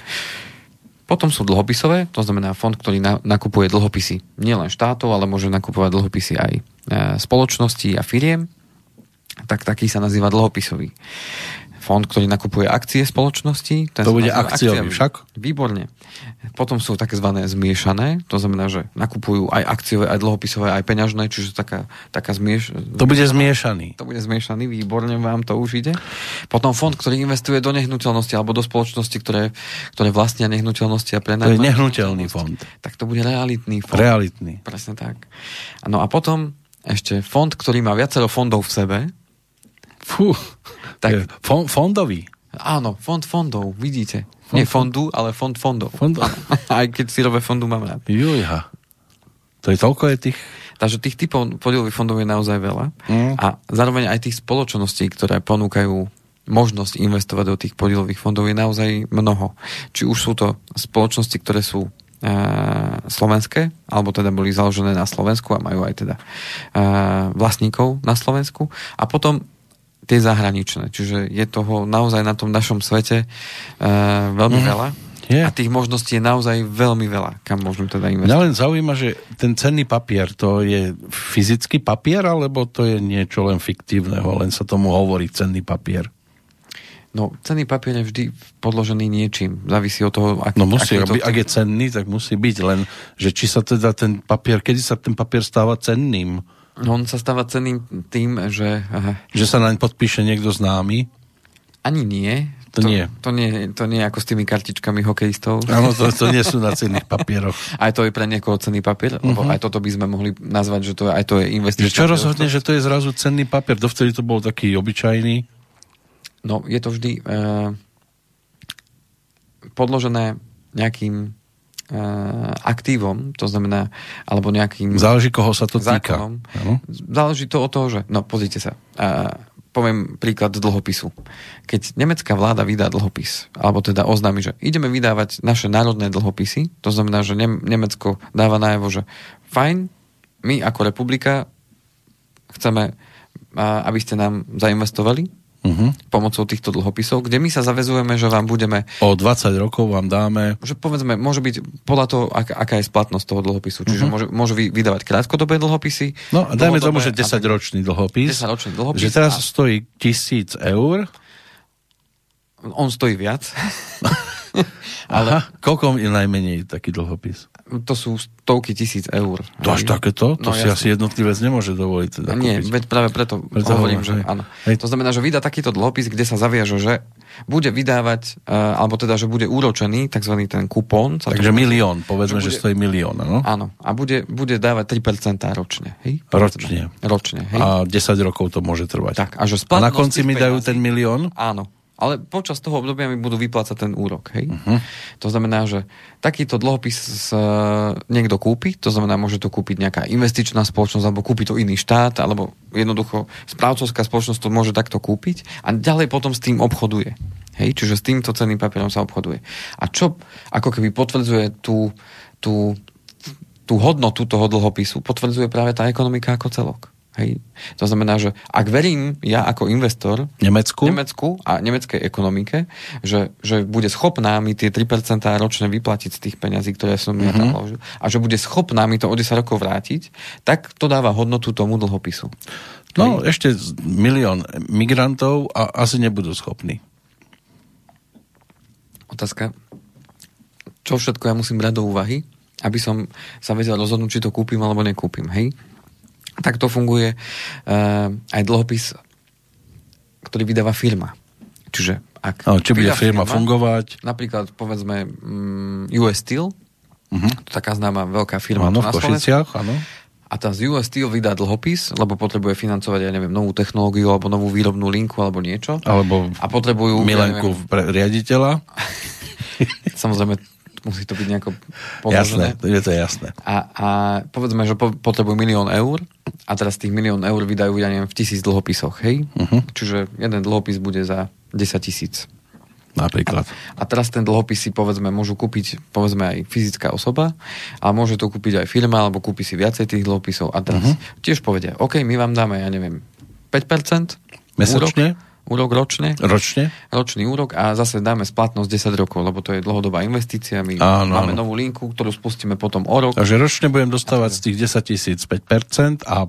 Potom sú dlhopisové, to znamená fond, ktorý na, nakupuje dlhopisy nielen štátov, ale môže nakupovať dlhopisy aj e, spoločností a firiem, tak taký sa nazýva dlhopisový. Fond, ktorý nakupuje akcie spoločnosti. Ten to bude akciový však? Výborne. Potom sú tzv. zmiešané, to znamená, že nakupujú aj akciové, aj dlhopisové, aj peňažné, čiže taká, taká zmieš... To bude zmiešaný. To bude zmiešaný, výborne vám to už ide. Potom fond, ktorý investuje do nehnuteľnosti alebo do spoločnosti, ktoré, ktoré vlastnia nehnuteľnosti a prenajímajú. To je nehnuteľný fond. Tak to bude realitný fond. Realitný. Presne tak. No a potom ešte fond, ktorý má viacero fondov v sebe, Fú, tak, fond, fondový. Áno, fond fondov, vidíte. Fond, Nie fondu, ale fond fondov. Fond... Aj keď sírové fondu mám rád. Jujha. To je toľko je tých... Takže tých typov podielových fondov je naozaj veľa. Mm. A zároveň aj tých spoločností, ktoré ponúkajú možnosť investovať do tých podielových fondov je naozaj mnoho. Či už sú to spoločnosti, ktoré sú e, slovenské, alebo teda boli založené na Slovensku a majú aj teda e, vlastníkov na Slovensku. A potom tie zahraničné. Čiže je toho naozaj na tom našom svete uh, veľmi mm. veľa. Yeah. A tých možností je naozaj veľmi veľa, kam môžem teda investovať. Mňa len zaujíma, že ten cenný papier, to je fyzický papier, alebo to je niečo len fiktívneho, len sa tomu hovorí cenný papier? No, cenný papier je vždy podložený niečím. Závisí od toho, aký, No musí, aký to... ak je cenný, tak musí byť. Len, že či sa teda ten papier, kedy sa ten papier stáva cenným? On sa stáva ceným tým, že... Že sa naň podpíše niekto známy? Ani nie. To, to nie. To nie, to nie ako s tými kartičkami hokejistov. Áno, to, to nie sú na cenných papieroch. Aj to je pre niekoho cenný papier, uh-huh. lebo mhm. aj toto by sme mohli nazvať, že to, aj to je investičný. Čo rozhodne, že to je zrazu cenný papier? Dovtedy to bol taký obyčajný? No, je to vždy uh, podložené nejakým aktívom, to znamená, alebo nejakým... Záleží, koho sa to zákonom. týka. Záleží to od toho, že... No, pozrite sa. Uh, poviem príklad dlhopisu. Keď nemecká vláda vydá dlhopis, alebo teda oznámi, že ideme vydávať naše národné dlhopisy, to znamená, že Nemecko dáva najavo, že fajn, my ako republika chceme, aby ste nám zainvestovali uh-huh. pomocou týchto dlhopisov, kde my sa zavezujeme, že vám budeme... O 20 rokov vám dáme... Že povedzme, môže byť podľa toho, ak, aká je splatnosť toho dlhopisu. Čiže uh-huh. môže, môže vydávať krátkodobé dlhopisy. No a dajme tomu, že 10-ročný dlhopis. 10-ročný dlhopis. Že teraz a... stojí tisíc eur. On stojí viac. Ale... Aha, koľko je najmenej taký dlhopis? To sú stovky tisíc eur. To až takéto? To no, si jasný. asi jednotlivec nemôže dovoliť. Teda Nie, kúpiť. veď práve preto, preto hovorím, že hej. áno. Hej. To znamená, že vydá takýto dlhopis, kde sa zaviaže, že bude vydávať, uh, alebo teda, že bude úročený tzv. ten kupón. Takže milión, povedzme, že, bude, že stojí milión, no? Áno, a bude, bude dávať 3% ročne. Hej? Ročne. Ročne, hej? A 10 rokov to môže trvať. Tak, a, že a na konci mi dajú ten milión? Áno, ale počas toho obdobia mi budú vyplácať ten úrok. Hej? Uh-huh. To znamená, že takýto dlhopis uh, niekto kúpi, to znamená, môže to kúpiť nejaká investičná spoločnosť, alebo kúpi to iný štát, alebo jednoducho správcovská spoločnosť to môže takto kúpiť a ďalej potom s tým obchoduje. Hej? Čiže s týmto cenným papierom sa obchoduje. A čo ako keby potvrdzuje tú, tú, tú hodnotu toho dlhopisu, potvrdzuje práve tá ekonomika ako celok. Hej. To znamená, že ak verím ja ako investor Nemecku, Nemecku a nemeckej ekonomike, že, že bude schopná mi tie 3% ročne vyplatiť z tých peňazí, ktoré som mm-hmm. ja tam vložil, a že bude schopná mi to o 10 rokov vrátiť, tak to dáva hodnotu tomu dlhopisu. No, Hej. ešte milión migrantov a asi nebudú schopní. Otázka, čo všetko ja musím brať do úvahy, aby som sa vedel rozhodnúť, či to kúpim alebo nekúpim, hej? Tak to funguje uh, aj dlhopis, ktorý vydáva firma. Čiže ak... No, či bude firma, firma fungovať? Napríklad, povedzme, mm, US Steel, uh-huh. to taká známa veľká firma. Áno, v Košiciach, áno. A tá z US Steel vydá dlhopis, lebo potrebuje financovať, ja neviem, novú technológiu, alebo novú výrobnú linku, alebo niečo. Alebo a potrebujú, milenku ja neviem, pre riaditeľa. Samozrejme, musí to byť nejako podložené. Jasné, je to jasné. A, a povedzme, že po, potrebujú milión eur a teraz tých milión eur vydajú, ja neviem, v tisíc dlhopisoch, hej? Uh-huh. Čiže jeden dlhopis bude za 10 tisíc. Napríklad. A, a teraz ten dlhopis si povedzme môžu kúpiť povedzme aj fyzická osoba a môže to kúpiť aj firma alebo kúpi si viacej tých dlhopisov a teraz uh-huh. tiež povedia, OK, my vám dáme, ja neviem, 5% Mesačne? Úrok, úrok ročne. Ročne? Ročný úrok a zase dáme splatnosť 10 rokov, lebo to je dlhodobá investícia. My áno, máme áno. novú linku, ktorú spustíme potom o rok. Takže ročne budem dostávať z tých 10 tisíc 5% a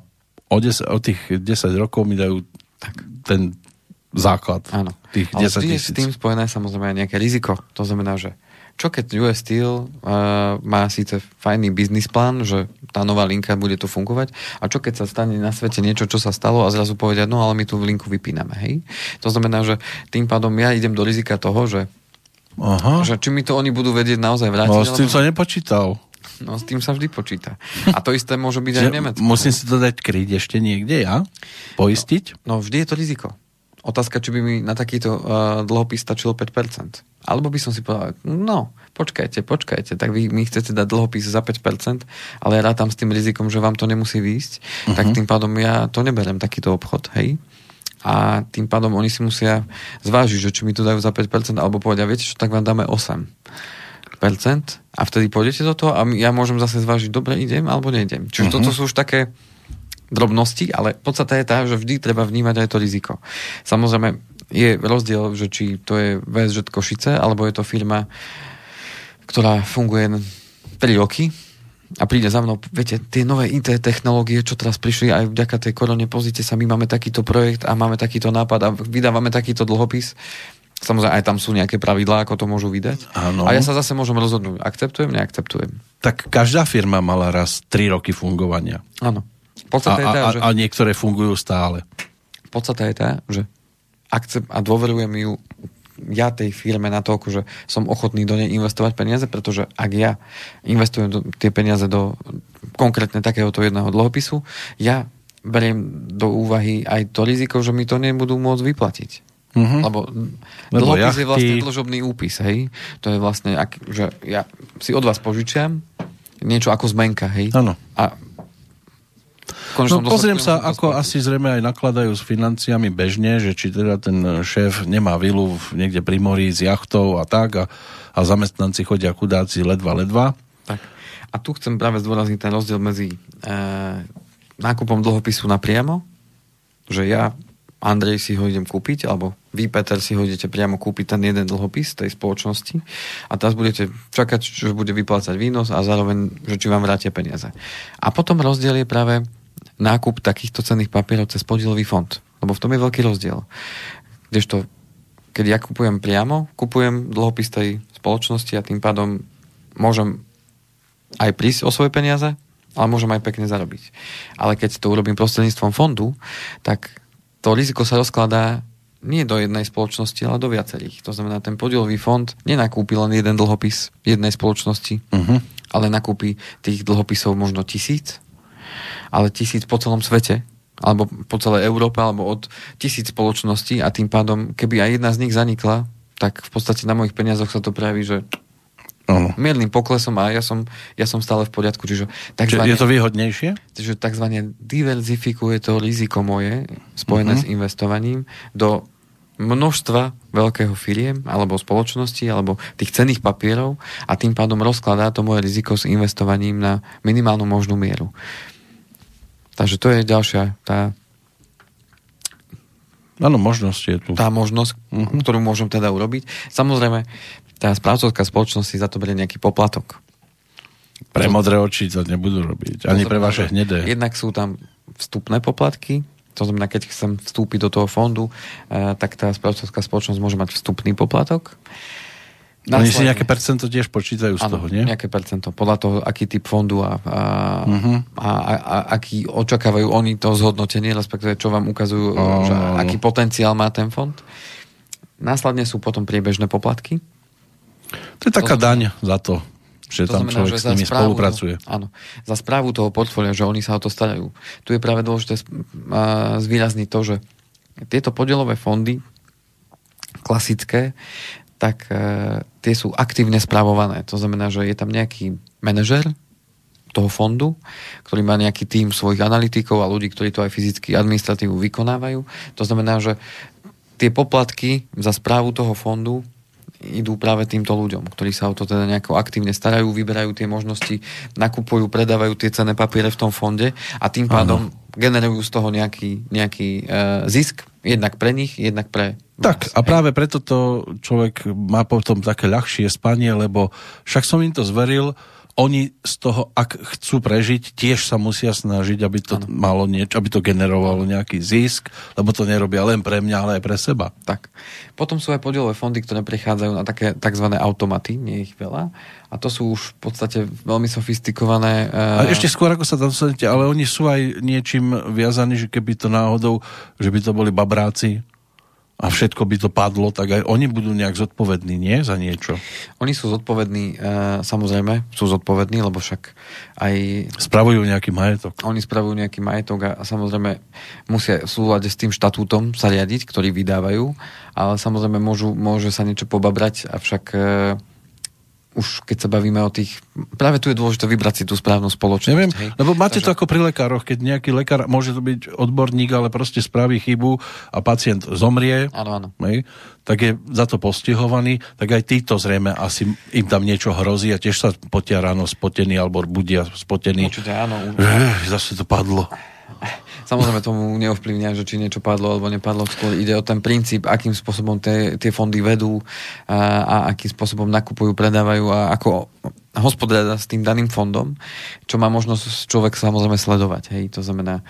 o, 10, o tých 10 rokov mi dajú tak. ten základ. Áno. tých Ale 10 vždy je tisíc. s tým spojené samozrejme aj nejaké riziko. To znamená, že čo keď US Steel uh, má síce fajný biznis plán, že tá nová linka bude tu fungovať, a čo keď sa stane na svete niečo, čo sa stalo a zrazu povedia, no ale my tú linku vypíname, hej? To znamená, že tým pádom ja idem do rizika toho, že, Aha. že či mi to oni budú vedieť naozaj vrátiť. No, s tým alebo- som nepočítal. No s tým sa vždy počíta. A to isté môže byť aj v Nemecku. musím si to dať kryť ešte niekde, ja? Poistiť? No vždy je to riziko. Otázka, či by mi na takýto uh, dlhopis stačilo 5%. Alebo by som si povedal, no, počkajte, počkajte, tak vy mi chcete dať dlhopis za 5%, ale ja rátam s tým rizikom, že vám to nemusí výjsť, uh-huh. tak tým pádom ja to neberem takýto obchod, hej? A tým pádom oni si musia zvážiť, že či mi to dajú za 5%, alebo povedia, viete čo, tak vám dáme 8% a vtedy pôjdete do toho a ja môžem zase zvážiť, dobre, idem alebo nejdem. Čiže uh-huh. toto sú už také drobnosti, ale podstata je tá, že vždy treba vnímať aj to riziko. Samozrejme, je rozdiel, že či to je VSŽ Košice, alebo je to firma, ktorá funguje 3 roky a príde za mnou, viete, tie nové IT technológie, čo teraz prišli aj vďaka tej korone, pozrite sa, my máme takýto projekt a máme takýto nápad a vydávame takýto dlhopis. Samozrejme, aj tam sú nejaké pravidlá, ako to môžu vydať. Áno. A ja sa zase môžem rozhodnúť, akceptujem, neakceptujem. Tak každá firma mala raz 3 roky fungovania. Áno. A, Podstata je tá, a, že... a niektoré fungujú stále. podstata je tá, že akcept a dôverujem ju ja tej firme na to, že som ochotný do nej investovať peniaze, pretože ak ja investujem do, tie peniaze do konkrétne takéhoto jedného dlhopisu, ja beriem do úvahy aj to riziko, že mi to nebudú môcť vyplatiť. Mhm. Lebo, Lebo dlhopis jachty- je vlastne dlžobný úpis, hej. To je vlastne, ak, že ja si od vás požičiam niečo ako zmenka, hej. Áno. A No pozriem sa, ako asi zrejme aj nakladajú s financiami bežne, že či teda ten šéf nemá vilu niekde pri mori s jachtou a tak a, a zamestnanci chodia chudáci ledva, ledva. Tak. A tu chcem práve zdôrazniť ten rozdiel medzi e, nákupom dlhopisu napriamo, že ja, Andrej, si ho idem kúpiť, alebo vy, Peter, si ho idete priamo kúpiť ten jeden dlhopis tej spoločnosti a teraz budete čakať, že bude vyplácať výnos a zároveň, že či vám vrátia peniaze. A potom rozdiel je práve nákup takýchto cenných papierov cez podielový fond. Lebo v tom je veľký rozdiel. Kdežto, keď ja kupujem priamo, kupujem dlhopis tej spoločnosti a tým pádom môžem aj prísť o svoje peniaze, ale môžem aj pekne zarobiť. Ale keď to urobím prostredníctvom fondu, tak to riziko sa rozkladá nie do jednej spoločnosti, ale do viacerých. To znamená, ten podielový fond nenakúpi len jeden dlhopis jednej spoločnosti, Uh-huh. ale nakúpi tých dlhopisov možno tisíc, ale tisíc po celom svete, alebo po celej Európe, alebo od tisíc spoločností a tým pádom, keby aj jedna z nich zanikla, tak v podstate na mojich peniazoch sa to prejaví, že Áno. miernym poklesom a ja som, ja som stále v poriadku. Čiže takzvané, je to výhodnejšie? čiže takzvané diverzifikuje to riziko moje spojené Mhm. s investovaním do množstva veľkého firiem alebo spoločnosti alebo tých cenných papierov a tým pádom rozkladá to moje riziko s investovaním na minimálnu možnú mieru. Takže to je ďalšia tá, Áno, možnosť je tu. tá možnosť, Mhm. ktorú môžem teda urobiť. Samozrejme, tá správcovská spoločnosť si za to berie nejaký poplatok. Pre modré oči to nebudú robiť. Ani pre vaše hnedé. Jednak sú tam vstupné poplatky, to znamená, keď chcem vstúpiť do toho fondu, eh, tak tá správcovská spoločnosť môže mať vstupný poplatok. Oni si Následne- nejaké percento tiež počítajú z Áno, toho, nie? nejaké percento. Podľa toho, aký typ fondu a, a, Mhm. a, a, a aký očakávajú oni to zhodnotenie, respektíve čo vám ukazujú, Áno, že aký potenciál má ten fond. Následne sú potom priebežné poplatky. To je taká To daň za to, že tam človek s za nimi správu spolupracuje. Áno, za správu toho portfólia, že oni sa o to starajú. Tu je práve dôležité zvýrazniť to, že tieto podielové fondy klasické, tak e, tie sú aktívne správované. To znamená, že je tam nejaký manažer toho fondu, ktorý má nejaký tým svojich analytikov a ľudí, ktorí to aj fyzicky administratívu vykonávajú. To znamená, že tie poplatky za správu toho fondu idú práve týmto ľuďom, ktorí sa o to teda nejako aktívne starajú, vyberajú tie možnosti, nakupujú, predávajú tie cenné papiere v tom fonde a tým pádom generujú z toho nejaký, nejaký uh, zisk, jednak pre nich, jednak pre Tak a práve preto to človek má potom také ľahšie spanie, lebo však som im to zveril, oni z toho, ak chcú prežiť, tiež sa musia snažiť, aby to ano. malo niečo, aby to generovalo nejaký zisk, lebo to nerobia len pre mňa, ale aj pre seba. Tak. Potom sú aj podielové fondy, ktoré prichádzajú na také tzv. automaty, nie ich veľa. A to sú už v podstate veľmi sofistikované... Uh... A ešte skôr, ako sa tam dostanete, ale oni sú aj niečím viazaní, že keby to náhodou, že by to boli babráci, a všetko by to padlo, tak aj oni budú nejak zodpovední, nie? Za niečo. Oni sú zodpovední, e, samozrejme, sú zodpovední, lebo však aj... Spravujú nejaký majetok. Oni spravujú nejaký majetok a, a samozrejme musia v súlade s tým štatútom sa riadiť, ktorý vydávajú, ale samozrejme môžu, môže sa niečo pobabrať, avšak e, už keď sa bavíme o tých... Práve tu je dôležité vybrať si tú správnu spoločnosť. Neviem, hej? lebo máte Takže... to ako pri lekároch, keď nejaký lekár, môže to byť odborník, ale proste spraví chybu a pacient zomrie, áno, áno. Hej, tak je za to postihovaný, tak aj títo zrejme asi im tam niečo hrozí a tiež sa potia ráno spotený alebo budia spotený. Určite áno. Určite. Zase to padlo. Samozrejme tomu neovplyvňa, že či niečo padlo alebo nepadlo. Skôr ide o ten princíp, akým spôsobom tie, tie fondy vedú a, a akým spôsobom nakupujú, predávajú a ako hospodára s tým daným fondom, čo má možnosť človek samozrejme sledovať. Hej. To znamená,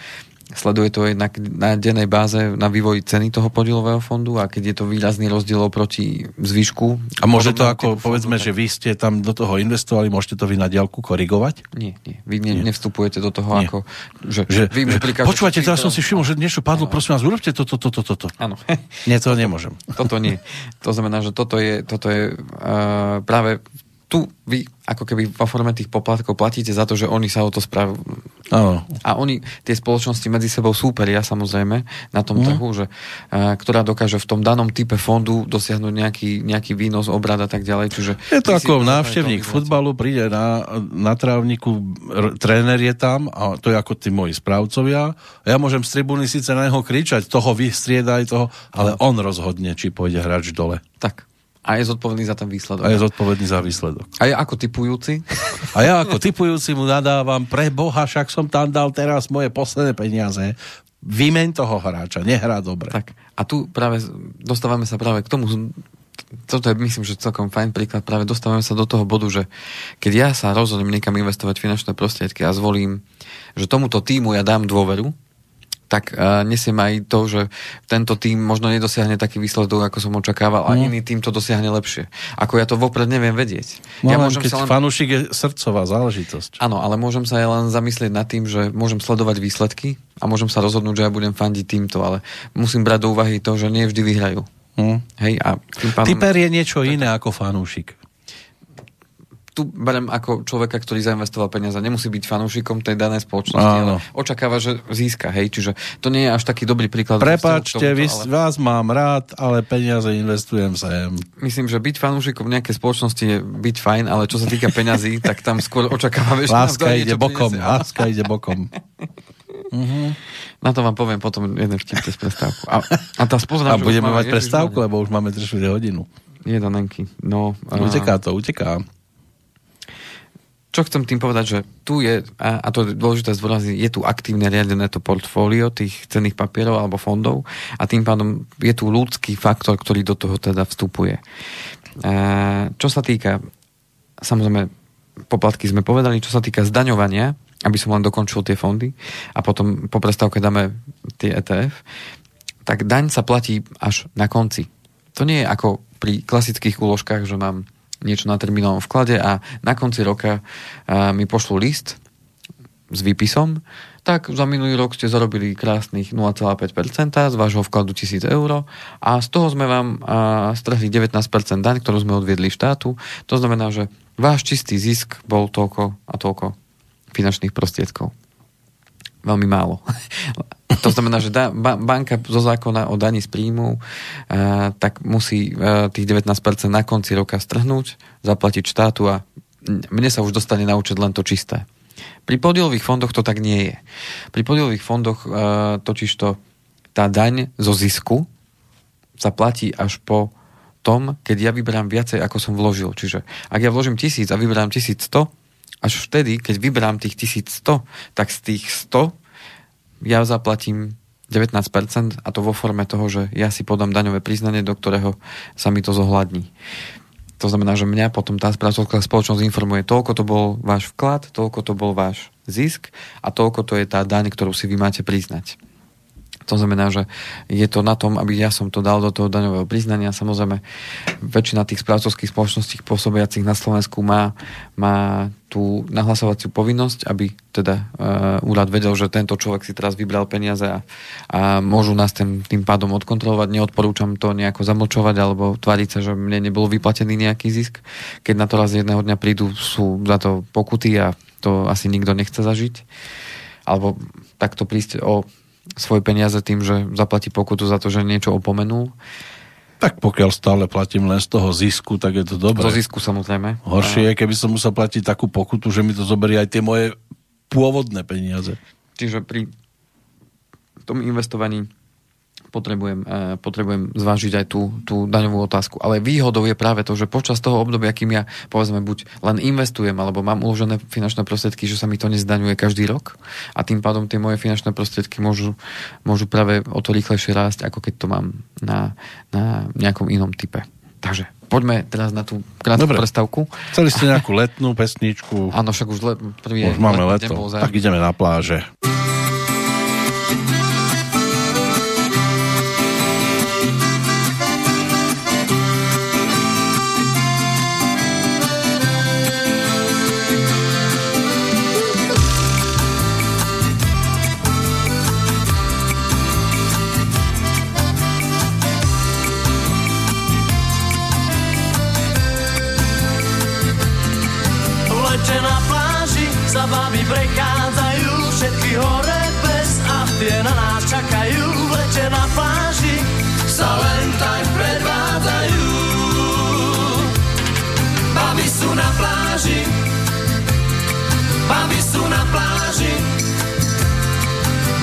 Sleduje to jednak na dennej báze na vývoj ceny toho podielového fondu a keď je to výrazný rozdiel oproti zvyšku. A môže to ako, povedzme, fondu, že vy ste tam do toho investovali, môžete to vy na diálku korigovať? Nie, nie. Vy ne, nie. nevstupujete do toho nie. ako... Že, že, vy že počúvate, teraz som si všimol, že niečo padlo, prosím vás, urobte toto, toto, toto. Áno. Nie, to nemôžem. Toto nie. To znamená, že toto je, toto je uh, práve tu vy ako keby vo forme tých poplatkov platíte za to, že oni sa o to spravujú. A oni, tie spoločnosti medzi sebou súperia samozrejme na tom mm. trhu, že, a, ktorá dokáže v tom danom type fondu dosiahnuť nejaký, nejaký výnos, obrad a tak ďalej. Čiže je to ako návštevník futbalu, príde na, na trávniku, r- tréner je tam a to je ako tí moji správcovia. Ja môžem z tribúny síce na neho kričať, toho vystriedaj, toho, ale on rozhodne, či pôjde hráč dole. Tak. A je zodpovedný za ten výsledok. A je zodpovedný za výsledok. A ja ako typujúci? A ja ako typujúci mu nadávam, pre Boha, však som tam dal teraz moje posledné peniaze. Vymeň toho hráča, nehrá dobre. Tak. A tu práve dostávame sa práve k tomu, toto je myslím, že celkom fajn príklad, práve dostávame sa do toho bodu, že keď ja sa rozhodnem niekam investovať finančné prostriedky a zvolím, že tomuto týmu ja dám dôveru, tak uh, nesiem aj to, že tento tým možno nedosiahne taký výsledok, ako som očakával, a mm. iný tým to dosiahne lepšie. Ako ja to vopred neviem vedieť. No, ja môžem keď sa len... fanúšik je srdcová záležitosť. Áno, ale môžem sa aj len zamyslieť nad tým, že môžem sledovať výsledky a môžem sa rozhodnúť, že ja budem fandiť týmto, ale musím brať do úvahy to, že nie vždy vyhrajú. Mm. Hej, a tým pádom... Typer je niečo iné ako fanúšik tu berem ako človeka, ktorý zainvestoval peniaze. Nemusí byť fanúšikom tej danej spoločnosti, Áno. ale očakáva, že získa. Hej, čiže to nie je až taký dobrý príklad. Prepačte, tomuto, ale... vás mám rád, ale peniaze investujem sem. Myslím, že byť fanúšikom nejakej spoločnosti je byť fajn, ale čo sa týka peňazí, tak tam skôr očakávame, že Láska ide bokom, láska ide bokom. Uh-huh. Na to vám poviem potom jeden vtip cez prestávku. A, a tá spoznám, A budeme mať prestávku, lebo už máme 3 hodinu. Je Danenky. No, uteká to, uteká čo chcem tým povedať, že tu je, a, to je dôležité zdôrazniť, je tu aktívne riadené to portfólio tých cenných papierov alebo fondov a tým pádom je tu ľudský faktor, ktorý do toho teda vstupuje. A, čo sa týka, samozrejme, poplatky sme povedali, čo sa týka zdaňovania, aby som len dokončil tie fondy a potom po prestávke dáme tie ETF, tak daň sa platí až na konci. To nie je ako pri klasických úložkách, že mám niečo na termínovom vklade a na konci roka mi pošlú list s výpisom, tak za minulý rok ste zarobili krásnych 0,5% z vášho vkladu 1000 eur a z toho sme vám strhli 19% daň, ktorú sme odviedli štátu. To znamená, že váš čistý zisk bol toľko a toľko finančných prostriedkov veľmi málo. To znamená, že da, ba, banka zo zákona o daní z príjmu a, tak musí a, tých 19% na konci roka strhnúť, zaplatiť štátu a mne sa už dostane na účet len to čisté. Pri podielových fondoch to tak nie je. Pri podielových fondoch a, totiž to tá daň zo zisku sa platí až po tom, keď ja vyberám viacej, ako som vložil. Čiže ak ja vložím tisíc a vyberám 1100, až vtedy, keď vyberám tých 1100, tak z tých 100 ja zaplatím 19% a to vo forme toho, že ja si podám daňové priznanie, do ktorého sa mi to zohľadní. To znamená, že mňa potom tá správcovská spoločnosť informuje, toľko to bol váš vklad, toľko to bol váš zisk a toľko to je tá daň, ktorú si vy máte priznať. To znamená, že je to na tom, aby ja som to dal do toho daňového priznania. Samozrejme, väčšina tých správcovských spoločností pôsobiacich na Slovensku má, má tú nahlasovaciu povinnosť, aby teda uh, úrad vedel, že tento človek si teraz vybral peniaze a, a môžu nás tým, tým pádom odkontrolovať. Neodporúčam to nejako zamlčovať alebo tváriť sa, že mne nebol vyplatený nejaký zisk. Keď na to raz jedného dňa prídu, sú za to pokuty a to asi nikto nechce zažiť. Alebo takto prísť o svoje peniaze tým, že zaplatí pokutu za to, že niečo opomenul. Tak pokiaľ stále platím len z toho zisku, tak je to dobré. Do zisku samozrejme. Horšie je, keby som musel platiť takú pokutu, že mi to zoberie aj tie moje pôvodné peniaze. Čiže pri tom investovaní potrebujem, uh, potrebujem zvážiť aj tú, tú daňovú otázku. Ale výhodou je práve to, že počas toho obdobia, kým ja povedzme buď len investujem, alebo mám uložené finančné prostriedky, že sa mi to nezdaňuje každý rok a tým pádom tie moje finančné prostriedky môžu, môžu práve o to rýchlejšie rásť, ako keď to mám na, na nejakom inom type. Takže poďme teraz na tú krátku Dobre. prestavku. Chceli ste nejakú letnú pesničku? Áno, však už let, prvý už máme leto, tak ideme na pláže.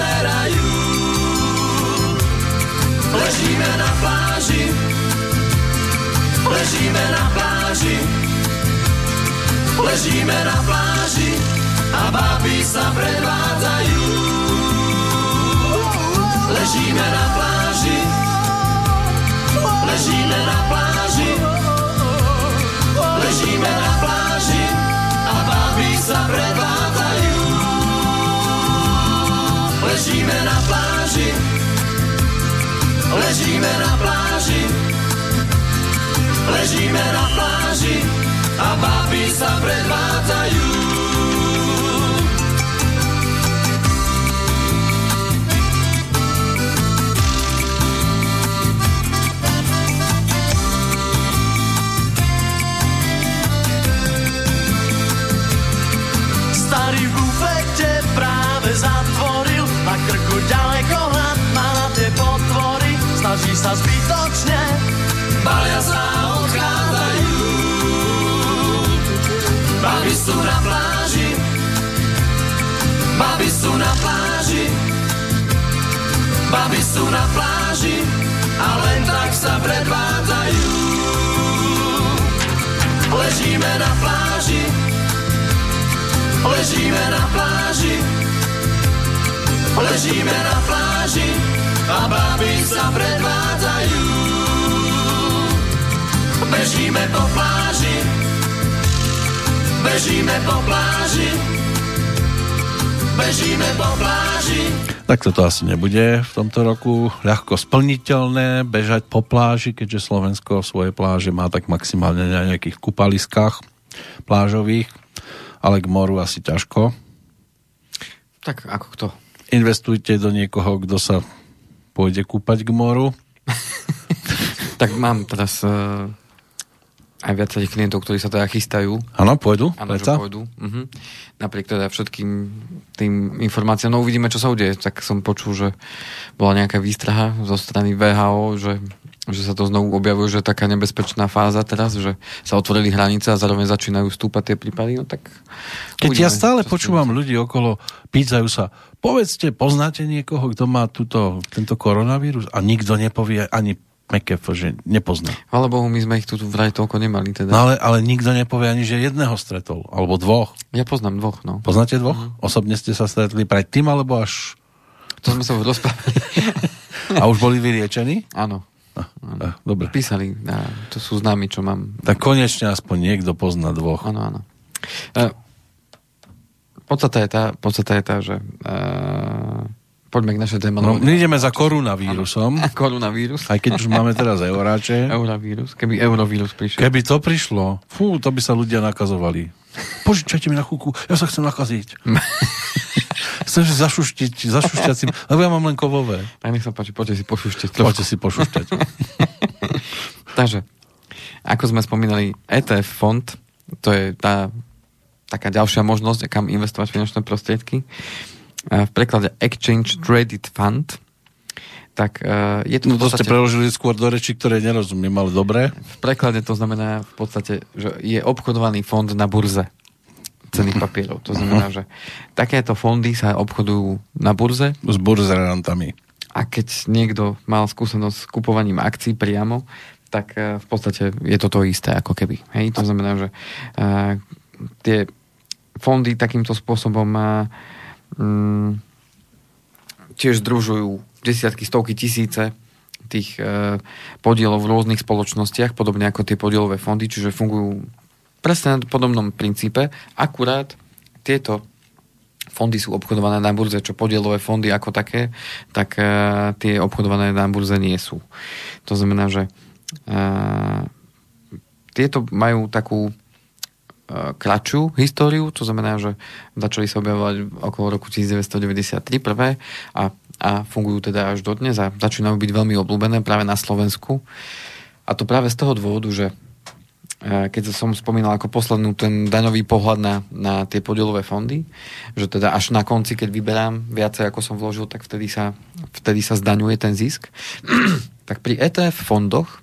zerajú. Ležíme na pláži, ležíme na pláži, ležíme na pláži a baby sa predvádzajú. Ležíme na pláži, ležíme na pláži, ležíme na pláži a baby sa predvádzajú. Ležíme na pláži, ležíme na pláži, ležíme na pláži. A baby sa predvádzajú. trošku ďaleko hlad má na tie potvory, snaží sa zbytočne, balia sa odchádzajú. Baby sú na pláži, baby sú na pláži, baby sú na pláži. A len tak sa predvádzajú. Ležíme na pláži, ležíme na pláži, toto asi nebude v tomto roku ľahko splniteľné bežať po pláži, keďže Slovensko svoje pláže má tak maximálne na nejakých kupaliskách plážových, ale k moru asi ťažko. Tak ako kto? Investujte do niekoho, kto sa pôjde kúpať k moru. tak mám teraz uh, aj viacerých klientov, ktorí sa teda chystajú. Áno, pôjdu? Áno, že pôjdu. Uh-huh. Napriek teda všetkým tým informáciám. No uvidíme, čo sa udeje. Tak som počul, že bola nejaká výstraha zo strany VHO, že že sa to znovu objavuje, že taká nebezpečná fáza teraz, že sa otvorili hranice a zároveň začínajú stúpať tie prípady, no tak... Keď uvidíme, ja stále počúvam ľudí okolo, pýtajú sa, povedzte, poznáte niekoho, kto má túto, tento koronavírus a nikto nepovie ani McAfee, že nepozná. Ale Bohu, my sme ich tu vraj toľko nemali teda. No ale, ale nikto nepovie ani, že jedného stretol, alebo dvoch. Ja poznám dvoch, no. Poznáte dvoch? Uh-huh. Osobne ste sa stretli predtým, alebo až... To sme sa rozprávali. a už boli vyliečení? Áno. Ah, dobre. Písali, a to sú známi, čo mám. Tak konečne aspoň niekto pozná dvoch. Áno, áno. E, podstate je tá, podstate je tá že e, poďme k našej téme. No, my ideme za koronavírusom. Koronavírus. Aj keď už máme teraz euráče. Eurovírus. Keby eurovírus prišiel. Keby to prišlo, fú, to by sa ľudia nakazovali. Požičajte mi na chuku, ja sa chcem nakaziť. chcem si zašuštiť, zašušťať si, lebo ja mám len kovové. Tak nech sa páči, poďte si pošušťať. Poďte si pošušťať. Takže, ako sme spomínali, ETF fond, to je tá taká ďalšia možnosť, kam investovať finančné prostriedky. V preklade Exchange Traded Fund, tak uh, je to... No to podstate, ste preložili skôr do reči, ktoré nerozumiem, ale dobre. V preklade to znamená v podstate, že je obchodovaný fond na burze cených papierov. To znamená, že takéto fondy sa obchodujú na burze. S burzerantami. A keď niekto mal skúsenosť s kupovaním akcií priamo, tak uh, v podstate je to to isté ako keby. Hej? To znamená, že uh, tie fondy takýmto spôsobom um, tiež združujú desiatky, stovky tisíce tých e, podielov v rôznych spoločnostiach, podobne ako tie podielové fondy, čiže fungujú presne na podobnom princípe, akurát tieto fondy sú obchodované na burze, čo podielové fondy ako také, tak e, tie obchodované na burze nie sú. To znamená, že e, tieto majú takú kratšiu históriu, to znamená, že začali sa objavovať okolo roku 1993 prvé a, a fungujú teda až dodnes a začínajú byť veľmi obľúbené práve na Slovensku. A to práve z toho dôvodu, že e, keď som spomínal ako poslednú ten daňový pohľad na, na tie podielové fondy, že teda až na konci, keď vyberám viacej ako som vložil, tak vtedy sa, vtedy sa zdaňuje ten zisk. tak pri ETF fondoch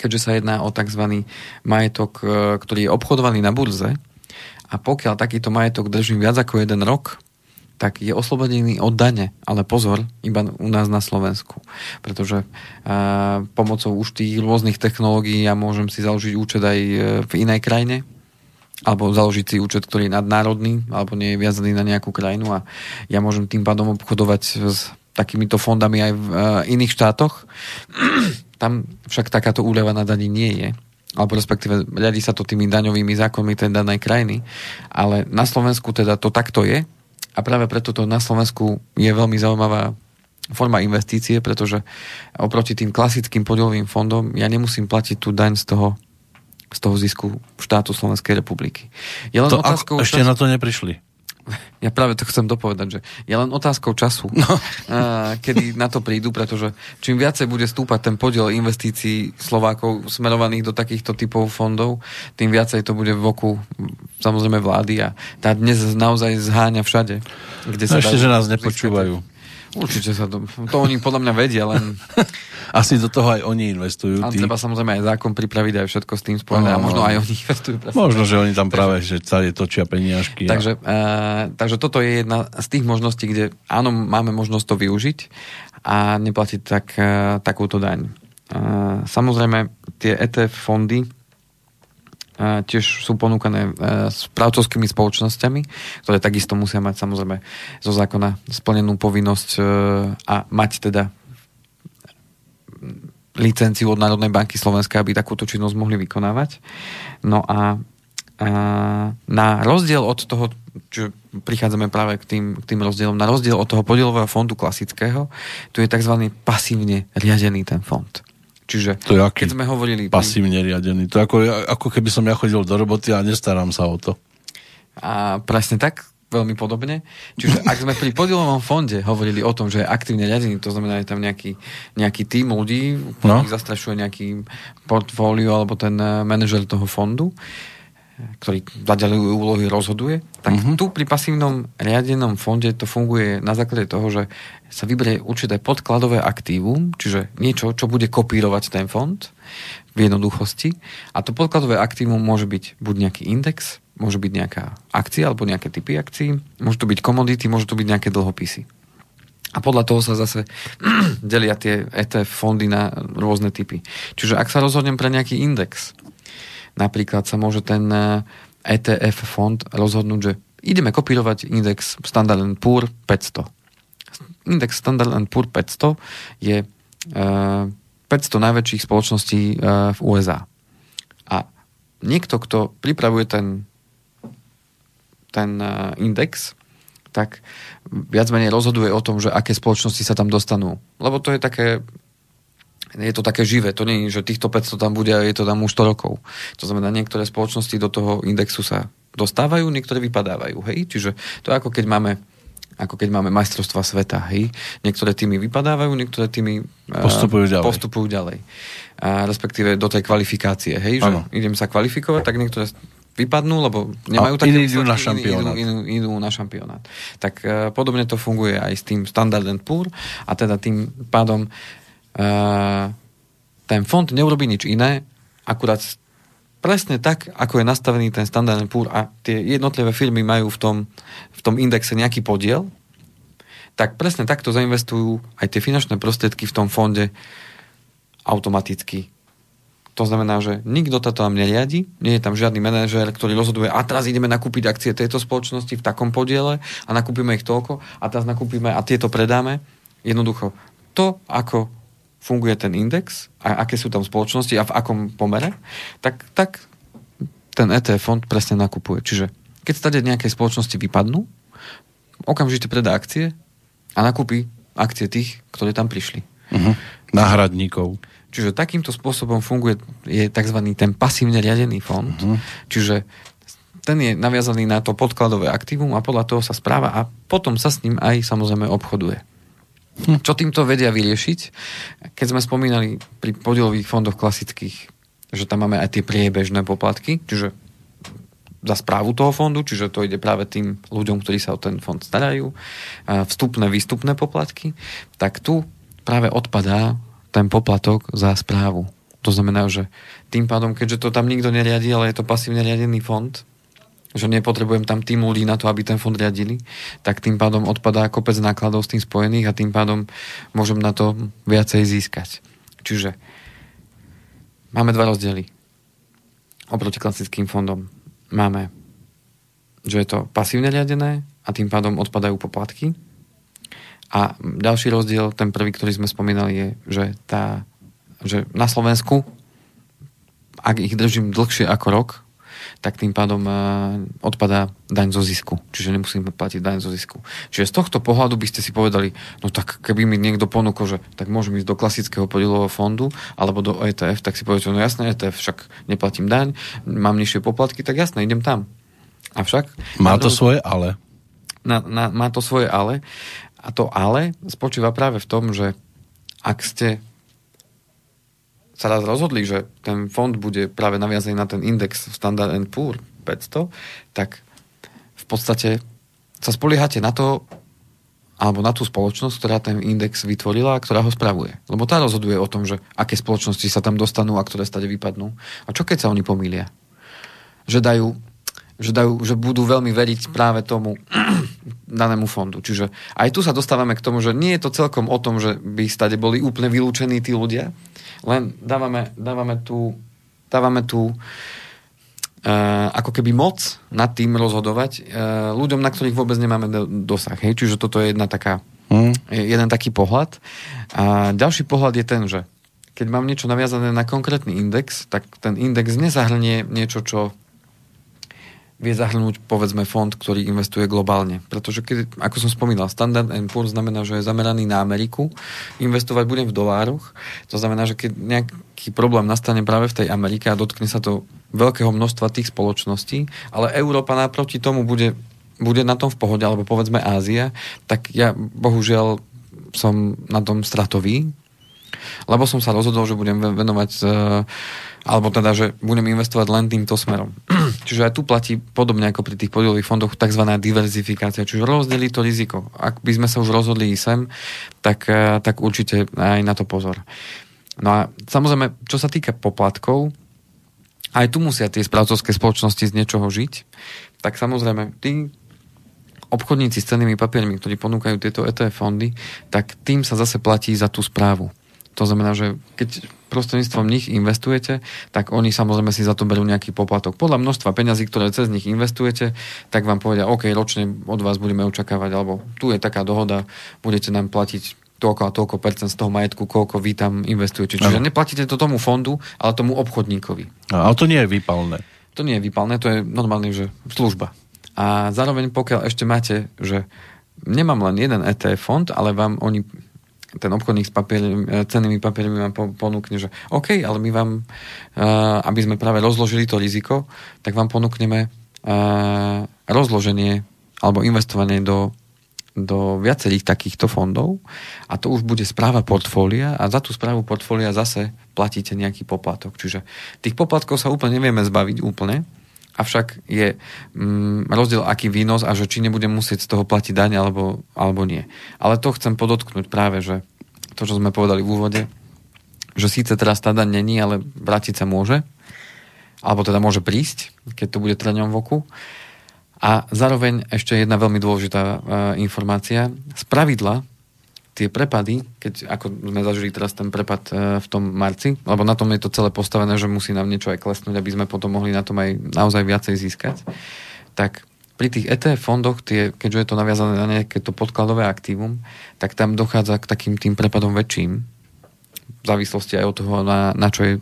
keďže sa jedná o tzv. majetok, e, ktorý je obchodovaný na burze a pokiaľ takýto majetok drží viac ako jeden rok, tak je oslobodený od dane. Ale pozor, iba u nás na Slovensku. Pretože uh, pomocou už tých rôznych technológií ja môžem si založiť účet aj e, v inej krajine, alebo založiť si účet, ktorý je nadnárodný, alebo nie je viazaný na nejakú krajinu a ja môžem tým pádom obchodovať s takýmito fondami aj v uh, iných štátoch. Tam však takáto úleva na daní nie je alebo respektíve riadi sa to tými daňovými zákonmi tej danej krajiny, ale na Slovensku teda to takto je a práve preto to na Slovensku je veľmi zaujímavá forma investície, pretože oproti tým klasickým podielovým fondom ja nemusím platiť tú daň z toho, z toho zisku štátu Slovenskej republiky. Je len to, otázkou, ešte čas... na to neprišli. Ja práve to chcem dopovedať, že je len otázkou času, no. kedy na to prídu, pretože čím viacej bude stúpať ten podiel investícií Slovákov smerovaných do takýchto typov fondov, tým viacej to bude v oku samozrejme vlády a tá dnes naozaj zháňa všade. Kde sa no ešte, že nás nepočúvajú. Určite sa to, to oni podľa mňa vedia, len... Asi do toho aj oni investujú. A tí... treba samozrejme aj zákon pripraviť aj všetko s tým spojené no, a možno aj oni investujú. Možno, že oni tam práve, takže, že celé točia peniažky. Takže, a... uh, takže toto je jedna z tých možností, kde áno, máme možnosť to využiť a neplatiť tak, uh, takúto daň. Uh, samozrejme, tie ETF fondy tiež sú ponúkané e, s právcovskými spoločnosťami, ktoré takisto musia mať samozrejme zo zákona splnenú povinnosť e, a mať teda licenciu od Národnej banky Slovenska, aby takúto činnosť mohli vykonávať. No a, a na rozdiel od toho, čo prichádzame práve k tým, k tým rozdielom, na rozdiel od toho podielového fondu klasického, tu je tzv. pasívne riadený ten fond. Čiže to je aký keď sme hovorili... Pasívne riadený. To je ako, ako keby som ja chodil do roboty a nestarám sa o to. A presne tak, veľmi podobne. Čiže ak sme pri podielovom fonde hovorili o tom, že je aktívne riadený, to znamená, že tam nejaký, nejaký tým ľudí, ktorý no. zastrašuje nejaký portfólio alebo ten eh, manažer toho fondu, ktorý zadelujú úlohy, rozhoduje, tak uh-huh. tu pri pasívnom riadenom fonde to funguje na základe toho, že sa vyberie určité podkladové aktívum, čiže niečo, čo bude kopírovať ten fond v jednoduchosti. A to podkladové aktívum môže byť buď nejaký index, môže byť nejaká akcia alebo nejaké typy akcií, môže to byť komodity, môže to byť nejaké dlhopisy. A podľa toho sa zase delia tie ETF fondy na rôzne typy. Čiže ak sa rozhodnem pre nejaký index, Napríklad sa môže ten ETF e fond rozhodnúť, že ideme kopírovať index Standard Poor 500. Index Standard Poor 500 je 500 najväčších spoločností v USA. A niekto, kto pripravuje ten, ten index, tak viac menej rozhoduje o tom, že aké spoločnosti sa tam dostanú. Lebo to je také je to také živé, to nie je, že týchto 500 tam bude a je to tam už 100 rokov. To znamená, niektoré spoločnosti do toho indexu sa dostávajú, niektoré vypadávajú, hej? Čiže to je ako keď máme ako keď máme majstrovstva sveta, hej? Niektoré týmy vypadávajú, niektoré týmy postupujú ďalej. Postupujú ďalej. A respektíve do tej kvalifikácie, hej? Že ano. idem sa kvalifikovať, tak niektoré vypadnú, lebo nemajú také iní idú na šampionát. Idú, idú, idú na šampionát. Tak uh, podobne to funguje aj s tým Standard Poor a teda tým pádom ten fond neurobi nič iné, akurát presne tak, ako je nastavený ten Standard Poor a tie jednotlivé firmy majú v tom, v tom indexe nejaký podiel, tak presne takto zainvestujú aj tie finančné prostriedky v tom fonde automaticky. To znamená, že nikto to tam neriadi, nie je tam žiadny manažer, ktorý rozhoduje, a teraz ideme nakúpiť akcie tejto spoločnosti v takom podiele a nakúpime ich toľko a teraz nakúpime a tieto predáme. Jednoducho, to, ako funguje ten index a aké sú tam spoločnosti a v akom pomere, tak, tak ten ETF fond presne nakupuje. Čiže keď stade nejaké spoločnosti vypadnú, okamžite predá akcie a nakúpi akcie tých, ktorí tam prišli. Uh-huh. Náhradníkov. Čiže takýmto spôsobom funguje je tzv. ten pasívne riadený fond. Uh-huh. Čiže ten je naviazaný na to podkladové aktívum a podľa toho sa správa a potom sa s ním aj samozrejme obchoduje. Hm. Čo týmto vedia vyriešiť? Keď sme spomínali pri podielových fondoch klasických, že tam máme aj tie priebežné poplatky, čiže za správu toho fondu, čiže to ide práve tým ľuďom, ktorí sa o ten fond starajú, vstupné, výstupné poplatky, tak tu práve odpadá ten poplatok za správu. To znamená, že tým pádom, keďže to tam nikto neriadi, ale je to pasívne riadený fond, že nepotrebujem tam tým ľudí na to, aby ten fond riadili, tak tým pádom odpadá kopec nákladov s tým spojených a tým pádom môžem na to viacej získať. Čiže máme dva rozdiely oproti klasickým fondom. Máme, že je to pasívne riadené a tým pádom odpadajú poplatky. A ďalší rozdiel, ten prvý, ktorý sme spomínali, je, že, tá, že na Slovensku, ak ich držím dlhšie ako rok, tak tým pádom uh, odpadá daň zo zisku. Čiže nemusíme platiť daň zo zisku. Čiže z tohto pohľadu by ste si povedali, no tak keby mi niekto ponúkol, že tak môžem ísť do klasického podielového fondu alebo do ETF, tak si poviete, no jasné, ETF, však neplatím daň, mám nižšie poplatky, tak jasné, idem tam. Avšak... Má to svoje ale. Na, na, má to svoje ale. A to ale spočíva práve v tom, že ak ste sa raz rozhodli, že ten fond bude práve naviazaný na ten index Standard Poor 500, tak v podstate sa spoliehate na to, alebo na tú spoločnosť, ktorá ten index vytvorila a ktorá ho spravuje. Lebo tá rozhoduje o tom, že aké spoločnosti sa tam dostanú a ktoré stade vypadnú. A čo keď sa oni pomýlia? Že dajú že, dajú, že budú veľmi veriť práve tomu danému fondu. Čiže aj tu sa dostávame k tomu, že nie je to celkom o tom, že by stade boli úplne vylúčení tí ľudia, len dávame, dávame tu, dávame tu Uh, ako keby moc nad tým rozhodovať uh, ľuďom, na ktorých vôbec nemáme do, dosah. Hej? Čiže toto je jedna taká, hmm. jeden taký pohľad. A ďalší pohľad je ten, že keď mám niečo naviazané na konkrétny index, tak ten index nezahrnie niečo, čo vie zahrnúť povedzme fond, ktorý investuje globálne. Pretože keď, ako som spomínal, Standard Poor znamená, že je zameraný na Ameriku, investovať budem v dolároch, to znamená, že keď nejaký problém nastane práve v tej Amerike a dotkne sa to veľkého množstva tých spoločností, ale Európa naproti tomu bude, bude na tom v pohode, alebo povedzme Ázia, tak ja bohužiaľ som na tom stratový, Lebo som sa rozhodol, že budem venovať, e, alebo teda, že budem investovať len týmto smerom. Čiže aj tu platí podobne ako pri tých podielových fondoch tzv. diverzifikácia, čiže rozdeliť to riziko. Ak by sme sa už rozhodli sem, tak, e, tak určite aj na to pozor. No a samozrejme, čo sa týka poplatkov, aj tu musia tie správcovské spoločnosti z niečoho žiť, tak samozrejme, tí obchodníci s cennými papiermi, ktorí ponúkajú tieto ETF fondy, tak tým sa zase platí za tú správu. To znamená, že keď prostredníctvom nich investujete, tak oni samozrejme si za to berú nejaký poplatok. Podľa množstva peňazí, ktoré cez nich investujete, tak vám povedia, OK, ročne od vás budeme očakávať, alebo tu je taká dohoda, budete nám platiť toľko a toľko percent z toho majetku, koľko vy tam investujete. Čiže ano. neplatíte to tomu fondu, ale tomu obchodníkovi. Ale to nie je výpalné. To nie je výpalné, to je normálne, že služba. A zároveň pokiaľ ešte máte, že nemám len jeden ETF fond, ale vám oni ten obchodník s papier, cennými papiermi vám ponúkne, že OK, ale my vám, aby sme práve rozložili to riziko, tak vám ponúkneme rozloženie alebo investovanie do do viacerých takýchto fondov a to už bude správa portfólia a za tú správu portfólia zase platíte nejaký poplatok. Čiže tých poplatkov sa úplne nevieme zbaviť úplne, avšak je mm, rozdiel aký výnos a že či nebudem musieť z toho platiť daň alebo, alebo nie. Ale to chcem podotknúť práve, že to, čo sme povedali v úvode, že síce teraz tá daň není, ale vrátiť sa môže, alebo teda môže prísť, keď to bude trňom v oku. A zároveň ešte jedna veľmi dôležitá uh, informácia. Z pravidla tie prepady, keď ako sme zažili teraz ten prepad uh, v tom marci, lebo na tom je to celé postavené, že musí nám niečo aj klesnúť, aby sme potom mohli na tom aj naozaj viacej získať, tak pri tých ETF fondoch, tie, keďže je to naviazané na nejaké to podkladové aktívum, tak tam dochádza k takým tým prepadom väčším, v závislosti aj od toho, na, na čo je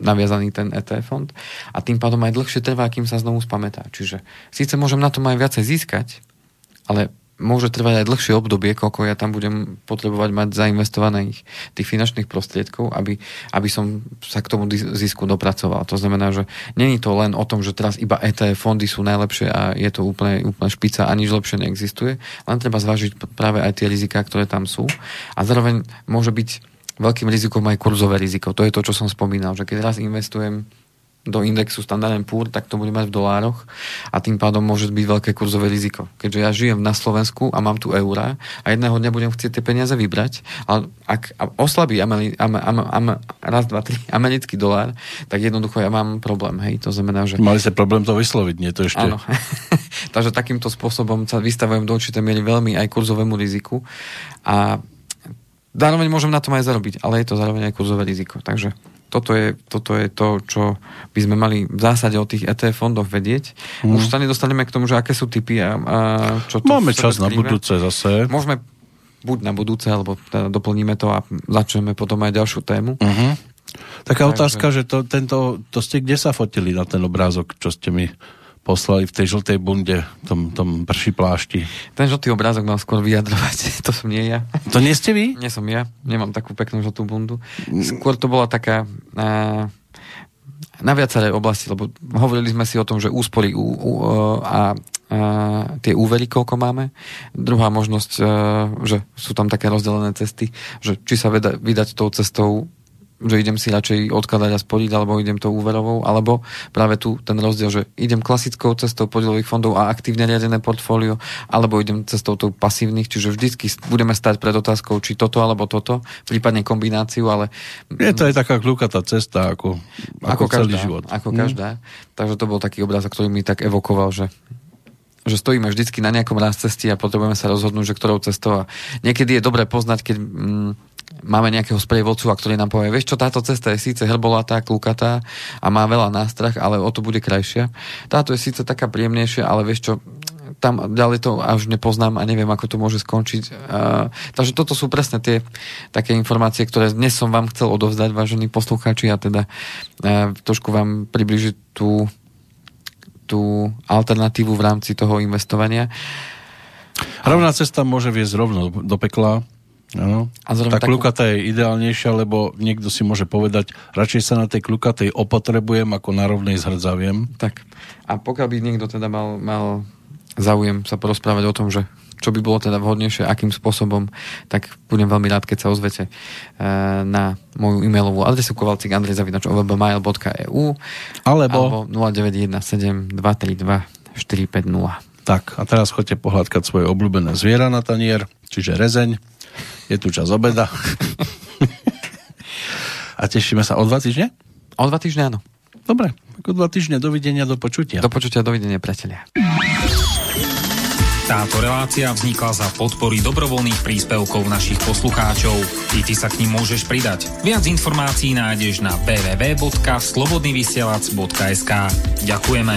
naviazaný ten ETF fond. A tým pádom aj dlhšie trvá, kým sa znovu spamätá. Čiže síce môžem na tom aj viacej získať, ale môže trvať aj dlhšie obdobie, koľko ja tam budem potrebovať mať zainvestovaných tých finančných prostriedkov, aby, aby som sa k tomu zisku dopracoval. To znamená, že není to len o tom, že teraz iba ETF fondy sú najlepšie a je to úplne, úplne špica a nič lepšie neexistuje, len treba zvážiť práve aj tie riziká, ktoré tam sú. A zároveň môže byť veľkým rizikom aj kurzové riziko. To je to, čo som spomínal, že keď raz investujem do indexu Standard Poor, tak to bude mať v dolároch a tým pádom môže byť veľké kurzové riziko. Keďže ja žijem na Slovensku a mám tu eurá a jedného dňa budem chcieť tie peniaze vybrať, ale ak oslabí ameli, am, am, am, raz, dva, tri americký dolár, tak jednoducho ja mám problém. Hej? To znamená, že... Mali ste problém to vysloviť, nie to ešte? Áno. Takže takýmto spôsobom sa vystavujem do určitej miery veľmi aj kurzovému riziku a Zároveň môžem na tom aj zarobiť, ale je to zároveň aj kurzové riziko. Takže toto je, toto je to, čo by sme mali v zásade o tých ETF fondoch vedieť. Mm. Už sa nedostaneme k tomu, že aké sú typy a, a čo to Máme čas skrýva. na budúce zase. Môžeme buď na budúce, alebo teda doplníme to a začneme potom aj ďalšiu tému. Uh-huh. Taká Takže... otázka, že to, tento, to ste kde sa fotili na ten obrázok, čo ste mi poslali v tej žltej bunde, tom, tom prší plášti. Ten žltý obrázok mal skôr vyjadrovať, to som nie ja. To nie ste vy? Nie som ja, nemám takú peknú žltú bundu. Skôr to bola taká... Uh, na viaceré oblasti, lebo hovorili sme si o tom, že úspory u, u, a, a tie úvery, koľko máme. Druhá možnosť, že sú tam také rozdelené cesty, že či sa veda, vydať tou cestou že idem si radšej odkladať a spodiť, alebo idem to úverovou, alebo práve tu ten rozdiel, že idem klasickou cestou podielových fondov a aktívne riadené portfólio, alebo idem cestou tou pasívnych, čiže vždycky budeme stať pred otázkou, či toto alebo toto, prípadne kombináciu, ale... Je to aj taká kľúkatá cesta, ako, ako, ako celý každá, život. Ako hm. každá. Takže to bol taký obraz, ktorý mi tak evokoval, že že stojíme vždycky na nejakom raz cesty a potrebujeme sa rozhodnúť, že ktorou cestou. A niekedy je dobré poznať, keď mm, máme nejakého sprievodcu, a ktorý nám povie, vieš čo, táto cesta je síce hrbolatá, klukatá a má veľa nástrah, ale o to bude krajšia. Táto je síce taká príjemnejšia, ale vieš čo, tam ďalej to až nepoznám a neviem, ako to môže skončiť. Uh, takže toto sú presne tie také informácie, ktoré dnes som vám chcel odovzdať, vážení poslucháči, a teda uh, trošku vám približiť tú, tú alternatívu v rámci toho investovania. Rovná cesta môže viesť rovno do pekla, Ano. A tá takú... klukata je ideálnejšia, lebo niekto si môže povedať, radšej sa na tej klukatej opotrebujem, ako na rovnej zhrdzaviem. Tak. A pokiaľ by niekto teda mal, mal záujem sa porozprávať o tom, že čo by bolo teda vhodnejšie, akým spôsobom, tak budem veľmi rád, keď sa ozvete na moju e-mailovú adresu kovalcikandrejzavinač.ovbmail.eu alebo, alebo 0917 232 450. Tak, a teraz chodte pohľadkať svoje obľúbené zviera na tanier, čiže rezeň. Je tu čas obeda. a tešíme sa o dva týždne? O dva týždne, áno. Dobre, ako dva týždne, dovidenia, do počutia. Do počutia, dovidenia, priatelia. Táto relácia vznikla za podpory dobrovoľných príspevkov našich poslucháčov. I ty sa k ním môžeš pridať. Viac informácií nájdeš na www.slobodnyvysielac.sk Ďakujeme.